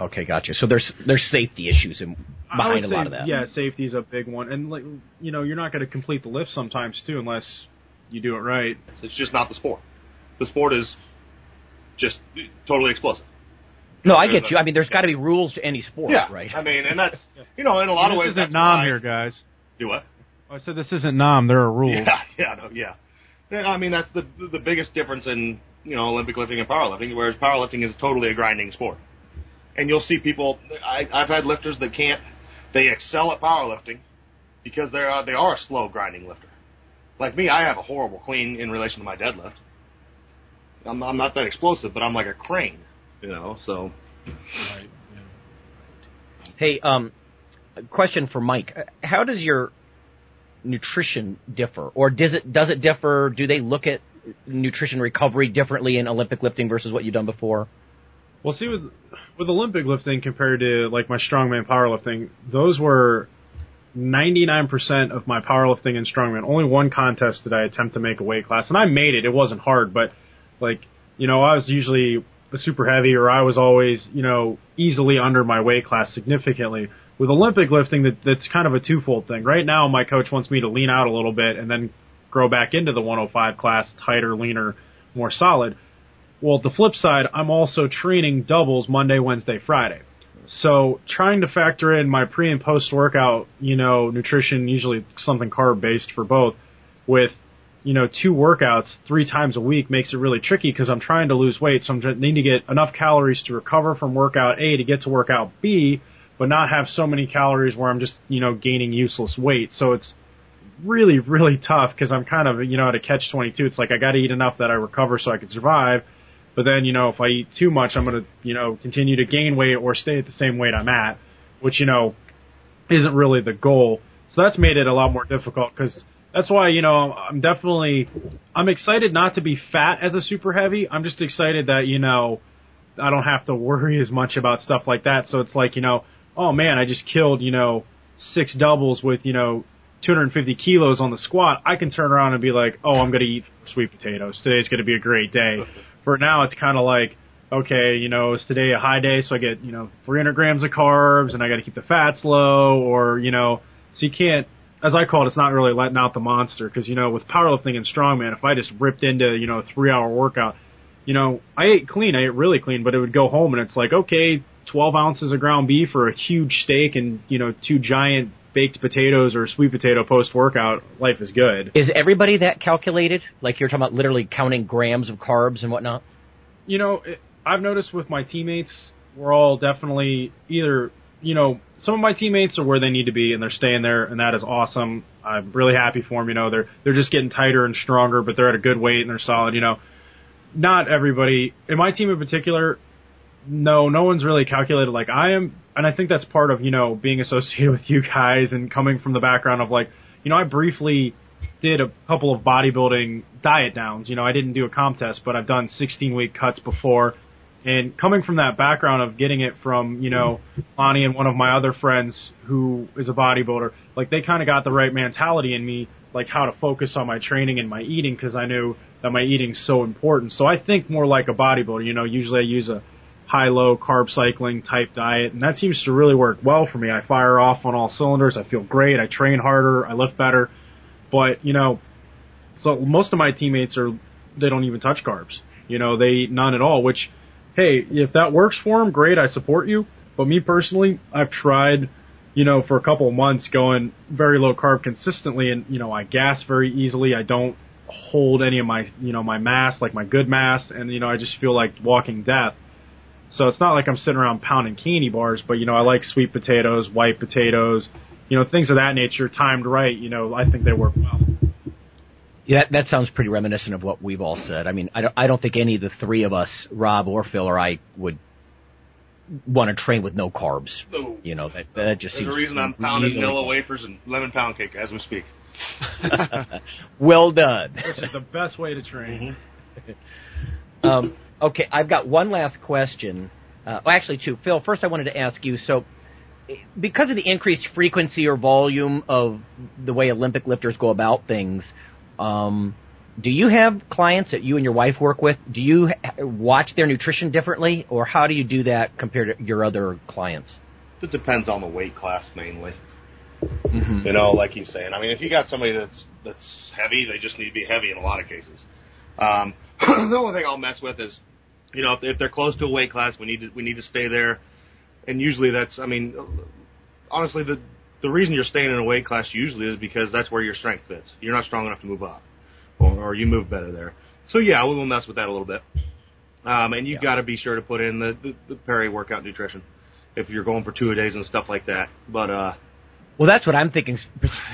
Okay, gotcha. So there's there's safety issues in, behind would a lot of that. Yeah, safety is a big one, and like you know you're not going to complete the lift sometimes too unless you do it right. It's just not the sport. The sport is just totally explosive. No, I get you. I mean, there's got to be rules to any sport, Yeah, right? I mean, and that's you know, in a lot of ways. this isn't that's Nam why- here, guys. Do what? I said this isn't Nam. There are rules. Yeah, yeah, no, yeah. Yeah, I mean, that's the the biggest difference in you know Olympic lifting and powerlifting, whereas powerlifting is totally a grinding sport. And you'll see people. I, I've had lifters that can't. They excel at powerlifting because they're uh, they are a slow grinding lifter. Like me, I have a horrible clean in relation to my deadlift. I'm, I'm not that explosive, but I'm like a crane, you know. So Hey, um, question for Mike. Uh, How does your nutrition differ, or does it does it differ? Do they look at nutrition recovery differently in Olympic lifting versus what you've done before? Well, see, with with Olympic lifting compared to like my strongman powerlifting, those were 99% of my powerlifting and strongman. Only one contest did I attempt to make a weight class, and I made it. It wasn't hard, but like you know, I was usually a super heavy, or I was always you know easily under my weight class significantly. With Olympic lifting, that that's kind of a twofold thing. Right now, my coach wants me to lean out a little bit and then grow back into the 105 class, tighter, leaner, more solid. Well, the flip side, I'm also training doubles Monday, Wednesday, Friday. So trying to factor in my pre and post workout, you know, nutrition, usually something carb based for both, with, you know, two workouts three times a week makes it really tricky because I'm trying to lose weight. So I'm trying need to get enough calories to recover from workout A to get to workout B, but not have so many calories where I'm just, you know, gaining useless weight. So it's really, really tough because I'm kind of, you know, at a catch 22. It's like I got to eat enough that I recover so I can survive. But then, you know, if I eat too much, I'm going to, you know, continue to gain weight or stay at the same weight I'm at, which, you know, isn't really the goal. So that's made it a lot more difficult because that's why, you know, I'm definitely, I'm excited not to be fat as a super heavy. I'm just excited that, you know, I don't have to worry as much about stuff like that. So it's like, you know, oh man, I just killed, you know, six doubles with, you know, 250 kilos on the squat. I can turn around and be like, oh, I'm going to eat sweet potatoes. Today's going to be a great day. For now, it's kind of like, okay, you know, is today a high day? So I get, you know, 300 grams of carbs and I got to keep the fats low or, you know, so you can't, as I call it, it's not really letting out the monster because, you know, with powerlifting and strongman, if I just ripped into, you know, a three hour workout, you know, I ate clean, I ate really clean, but it would go home and it's like, okay, 12 ounces of ground beef or a huge steak and, you know, two giant baked potatoes or sweet potato post workout, life is good. Is everybody that calculated? Like you're talking about literally counting grams of carbs and whatnot? You know, I've noticed with my teammates, we're all definitely either, you know, some of my teammates are where they need to be and they're staying there and that is awesome. I'm really happy for them. You know, they're, they're just getting tighter and stronger, but they're at a good weight and they're solid, you know. Not everybody, in my team in particular, no, no one's really calculated like I am, and I think that's part of you know being associated with you guys and coming from the background of like, you know, I briefly did a couple of bodybuilding diet downs. You know, I didn't do a comp test, but I've done 16 week cuts before, and coming from that background of getting it from you know Lonnie and one of my other friends who is a bodybuilder, like they kind of got the right mentality in me, like how to focus on my training and my eating because I knew that my eating's so important. So I think more like a bodybuilder. You know, usually I use a high low carb cycling type diet and that seems to really work well for me. I fire off on all cylinders. I feel great. I train harder. I lift better. But, you know, So most of my teammates are they don't even touch carbs. You know, they eat none at all. Which, hey, if that works for them, great. I support you. But me personally, I've tried, you know, for a couple of months going very low carb consistently, and you know, I gas very easily. I don't hold any of my, you know, my mass like my good mass, and you know, I just feel like walking death. So it's not like I'm sitting around pounding candy bars, but you know, I like sweet potatoes, white potatoes, you know, things of that nature, timed right. You know, I think they work well. Yeah, that, that sounds pretty reminiscent of what we've all said. I mean, I don't, I don't think any of the three of us, Rob or Phil or I, would want to train with no carbs. No. You know, that, that just There's seems a reason I'm pounding really- Nilla wafers and lemon pound cake as we speak. well done. Which is the best way to train. Um, okay, I've got one last question. Uh, well, actually, two. Phil, first I wanted to ask you. So, because of the increased frequency or volume of the way Olympic lifters go about things, um, do you have clients that you and your wife work with? Do you watch their nutrition differently, or how do you do that compared to your other clients? It depends on the weight class mainly. Mm-hmm. You know, like he's saying. I mean, if you got somebody that's that's heavy, they just need to be heavy in a lot of cases. Um, the only thing I'll mess with is, you know, if, if they're close to a weight class, we need to we need to stay there. And usually that's, I mean, honestly, the the reason you're staying in a weight class usually is because that's where your strength fits. You're not strong enough to move up, or, or you move better there. So yeah, we will mess with that a little bit. Um, and you've got to be sure to put in the, the, the peri workout nutrition if you're going for two a days and stuff like that. But uh, Well, that's what I'm thinking,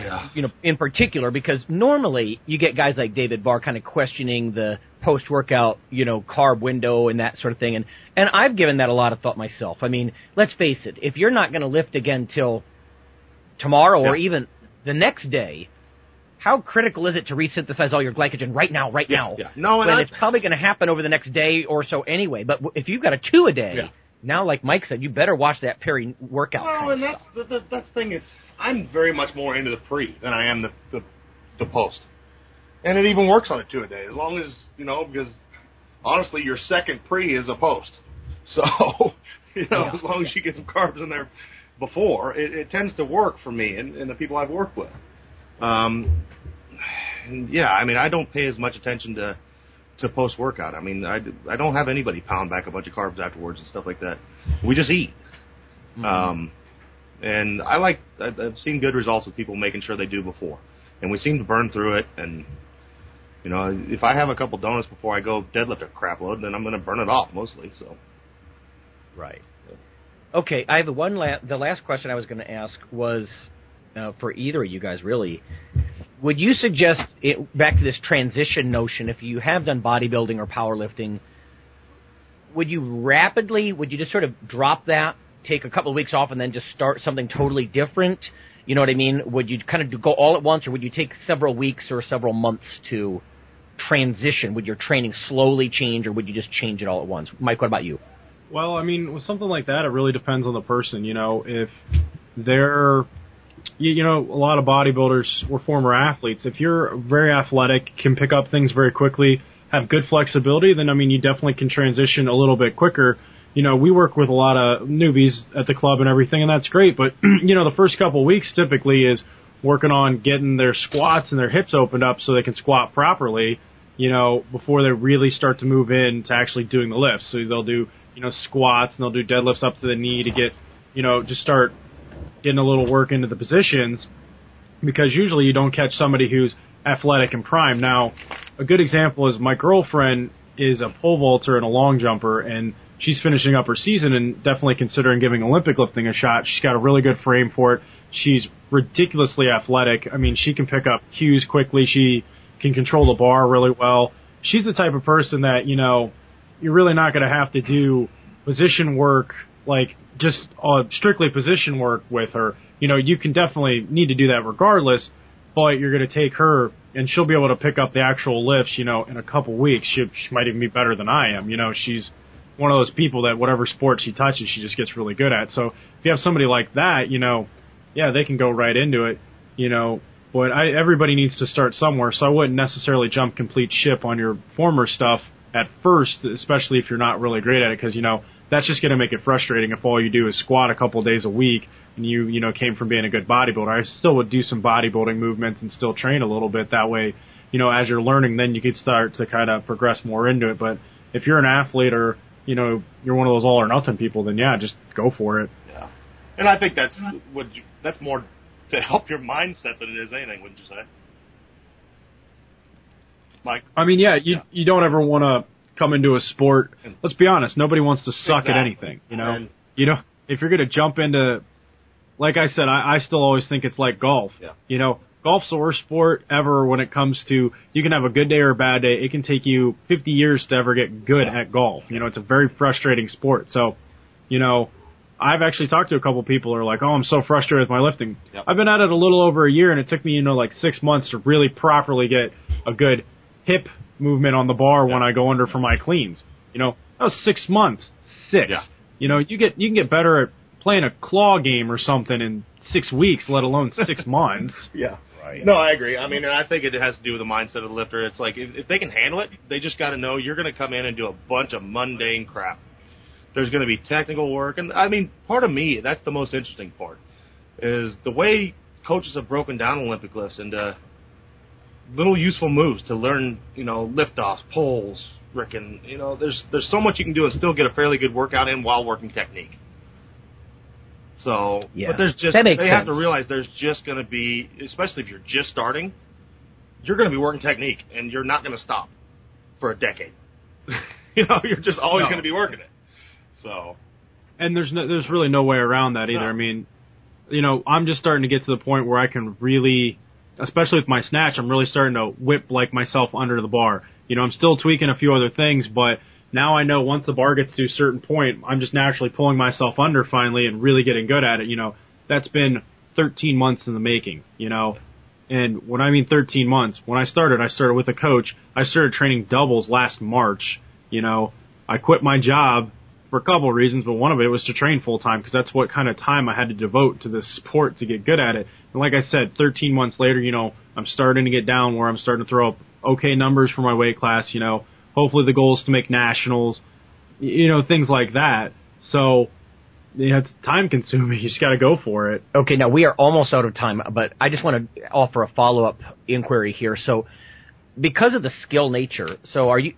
Yeah. you know, in particular, because normally you get guys like David Barr kind of questioning the post-workout, you know, carb window and that sort of thing. And, and I've given that a lot of thought myself. I mean, let's face it, if you're not going to lift again till tomorrow or even the next day, how critical is it to resynthesize all your glycogen right now, right now? yeah. No, and it's probably going to happen over the next day or so anyway. But w- if you've got a two a day, Yeah. now, like Mike said, you better watch that peri workout. Well, and that's the, the that's the thing is I'm very much more into the pre than I am the the, the post, and it even works on a two a day as long as you know because honestly your second pre is a post, so you know Yeah. as long as you get some carbs in there before it, it tends to work for me and, and the people I've worked with. Um, and yeah, I mean I don't pay as much attention to to post workout. I mean I I don't have anybody pound back a bunch of carbs afterwards and stuff like that. We just eat. Um, and I like, I've I've seen good results with people making sure they do before. And we seem to burn through it. And, you know, if I have a couple donuts before I go deadlift a crap load, then I'm going to burn it off mostly. So, Right. Okay, I have one. La- the last question I was going to ask was uh, for either of you guys, really. Would you suggest it, back to this transition notion? If you have done bodybuilding or powerlifting, would you rapidly? Would you just sort of drop that, take a couple of weeks off, and then just start something totally different? You know what I mean? Would you kind of go all at once, or would you take several weeks or several months to transition? Would your training slowly change, or would you just change it all at once? Mike, what about you? Well, I mean, with something like that, it really depends on the person. You know, if they're, you, you know, a lot of bodybuilders were former athletes. If you're very athletic, can pick up things very quickly, have good flexibility, then I mean, you definitely can transition a little bit quicker. You know, we work with a lot of newbies at the club and everything, and that's great. But you know, the first couple of weeks typically is working on getting their squats and their hips opened up so they can squat properly you know, before they really start to move in to actually doing the lifts. So they'll do, you know, squats and they'll do deadlifts up to the knee to get, you know, just start getting a little work into the positions because usually you don't catch somebody who's athletic and prime. Now, a good example is my girlfriend is a pole vaulter and a long jumper and she's finishing up her season and definitely considering giving Olympic lifting a shot. She's got a really good frame for it. She's ridiculously athletic. I mean, she can pick up cues quickly. She can control the bar really well. She's the type of person that, you know, you're really not going to have to do position work, like just uh, strictly position work with her. You know, you can definitely need to do that regardless, but you're going to take her and she'll be able to pick up the actual lifts, you know, in a couple weeks. She, she might even be better than I am. You know, she's one of those people that whatever sport she touches, she just gets really good at. So if you have somebody like that, you know, yeah, they can go right into it, you know, but I, everybody needs to start somewhere. So I wouldn't necessarily jump complete ship on your former stuff at first, especially if you're not really great at it, because you know that's just going to make it frustrating if all you do is squat a couple days a week and you you know came from being a good bodybuilder. I still would do some bodybuilding movements and still train a little bit. That way, you know, as you're learning, then you could start to kind of progress more into it. But if you're an athlete or, you know, you're one of those all or nothing people, then yeah, just go for it. Yeah. And I think that's what you, that's more to help your mindset than it is anything, wouldn't you say? Mike? I mean, yeah, you, you don't ever want to come into a sport. Let's be honest, nobody wants to suck Exactly. at anything, you know? And- you know, if you're going to jump into, like I said, I, I still always think it's like golf. Yeah. You know, golf's the worst sport ever when it comes to, you can have a good day or a bad day. It can take you 50 years to ever get good at golf. You know, it's a very frustrating sport. So, you know, I've actually talked to a couple people who are like, oh, I'm so frustrated with my lifting. Yep. I've been at it a little over a year and it took me, you know, like six months to really properly get a good hip movement on the bar when I go under for my cleans. You know, that was six months. Six. Yeah. You know, you get, you can get better at playing a claw game or something in six weeks, let alone six months. Yeah. Right. No, I agree. I mean, and I think it has to do with the mindset of the lifter. It's like if, if they can handle it, they just got to know you're going to come in and do a bunch of mundane crap. There's going to be technical work, and I mean, part of me that's the most interesting part is the way coaches have broken down Olympic lifts into little useful moves to learn, you know, liftoffs, pulls, frickin', you know, there's there's so much you can do and still get a fairly good workout in while working technique. So, Yeah. but there's just That they makes have to realize there's just going to be, especially if you're just starting, you're going to be working technique and you're not going to stop for a decade. you know, you're just always No. going to be working it. So, and there's no, there's really no way around that either. No. I mean, you know, I'm just starting to get to the point where I can really, especially with my snatch, I'm really starting to whip like myself under the bar. You know, I'm still tweaking a few other things, but now I know once the bar gets to a certain point, I'm just naturally pulling myself under finally and really getting good at it. You know, that's been 13 months in the making. You know, and when I mean 13 months, when I started, I started with a coach. I started training doubles last March. You know, I quit my job for a couple of reasons, but one of it was to train full time because that's what kind of time I had to devote to this sport to get good at it. And like I said, 13 months later, you know, I'm starting to get down where I'm starting to throw up okay numbers for my weight class. You know, hopefully the goal is to make nationals. You know, things like that. So, you know, it's time consuming. You just got to go for it. Okay, now we are almost out of time, but I just want to offer a follow-up inquiry here. So, because of the skill nature, so are you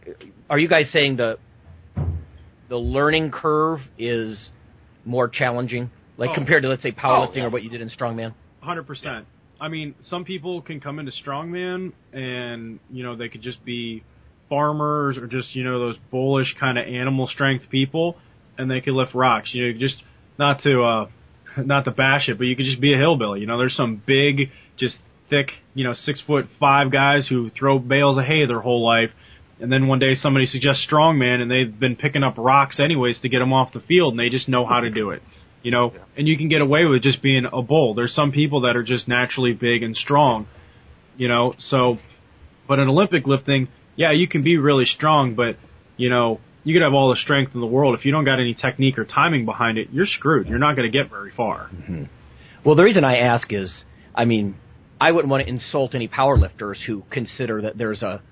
are you guys saying the the learning curve is more challenging, like Oh. compared to let's say powerlifting Oh, yeah. or what you did in strongman? Hundred percent. I mean, some people can come into strongman and you know they could just be farmers or just you know those bullish kind of animal strength people, and they could lift rocks. You know, just not to uh, not to bash it, but you could just be a hillbilly. You know, there's some big, just thick, you know, six foot five guys who throw bales of hay their whole life. And then one day somebody suggests strongman and they've been picking up rocks anyways to get them off the field and they just know how to do it. You know, and you can get away with just being a bull. There's some people that are just naturally big and strong, you know, so, but in Olympic lifting, yeah, you can be really strong, but, you know, you could have all the strength in the world. If you don't got any technique or timing behind it, you're screwed. You're not going to get very far. Mm-hmm. Well, the reason I ask is, I mean, I wouldn't want to insult any powerlifters who consider that there's a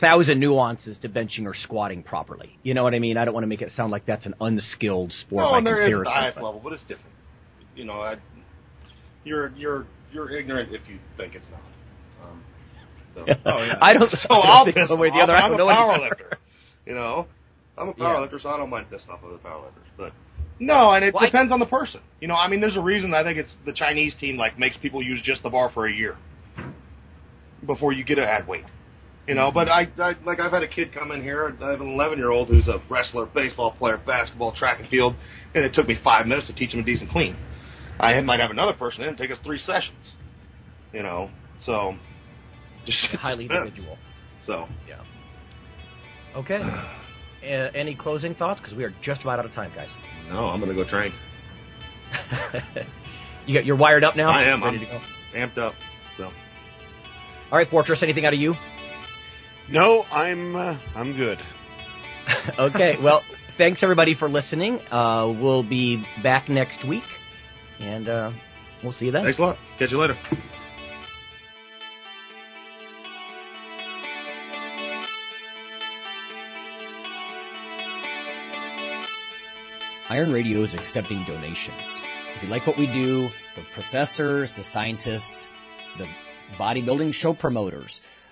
thousand nuances to benching or squatting properly. You know what I mean? I don't want to make it sound like that's an unskilled sport no, by and there is at the highest but- level, but it's different. You know, I, you're you're you're ignorant if you think it's not. Um, so. Oh, yeah. I don't. So I don't I'll think piss way the other. off. I I'm a know any power lifter. You know, I'm a Yeah. power lifter, so I don't mind pissing off other power lifters. But no, and it Well, I- depends on the person. You know, I mean, there's a reason I think it's the Chinese team like makes people use just the bar for a year before you get to add weight. You know, but I, I like I've had a kid come in here. I have an 11 year old who's a wrestler, baseball player, basketball, track and field, and it took me five minutes to teach him a decent clean. I might have another person in and take us three sessions. You know, so just Highly individual. So yeah. Okay. Uh, any closing thoughts? Because we are just about out of time, guys. no, I'm gonna go train. you got you're wired up now. I am. Ready I'm to go? amped up. So All right, Fortress. Anything out of you? No, I'm uh, I'm good. okay. Well, thanks everybody for listening. Uh, we'll be back next week, and uh, we'll see you then. thanks a lot. Catch you later. Iron Radio is accepting donations. If you like what we do, the professors, the scientists, the bodybuilding show promoters,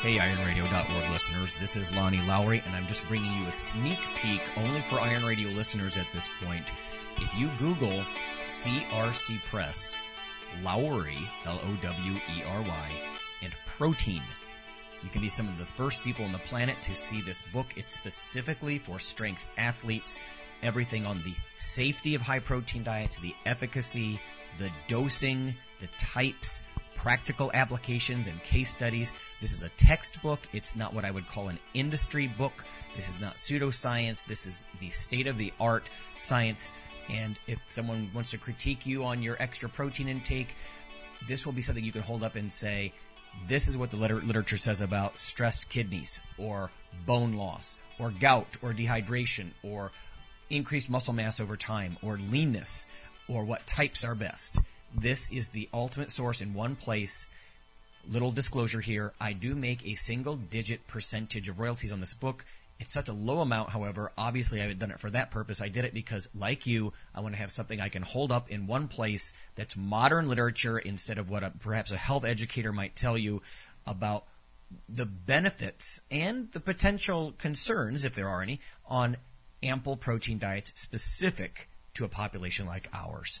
Hey, IronRadio.org listeners, this is Lonnie Lowery, and I'm just bringing you a sneak peek only for Iron Radio listeners at this point. If you Google CRC Press, Lowery, L-O-W-E-R-Y, and protein, you can be some of the first people on the planet to see this book. It's specifically for strength athletes, everything on the safety of high protein diets, the efficacy, the dosing, the types, practical applications and case studies. This is a textbook. It's not what I would call an industry book. This is not pseudoscience. This is the state of the art science. And if someone wants to critique you on your extra protein intake, this will be something you can hold up and say, this is what the liter- literature says about stressed kidneys or bone loss or gout or dehydration or increased muscle mass over time or leanness or what types are best. This is the ultimate source in one place. Little disclosure here. I do make a single digit percentage of royalties on this book. It's such a low amount, however. Obviously, I haven't done it for that purpose. I did it because, like you, I want to have something I can hold up in one place that's modern literature instead of what a, perhaps a health educator might tell you about the benefits and the potential concerns, if there are any, on ample protein diets specific to a population like ours.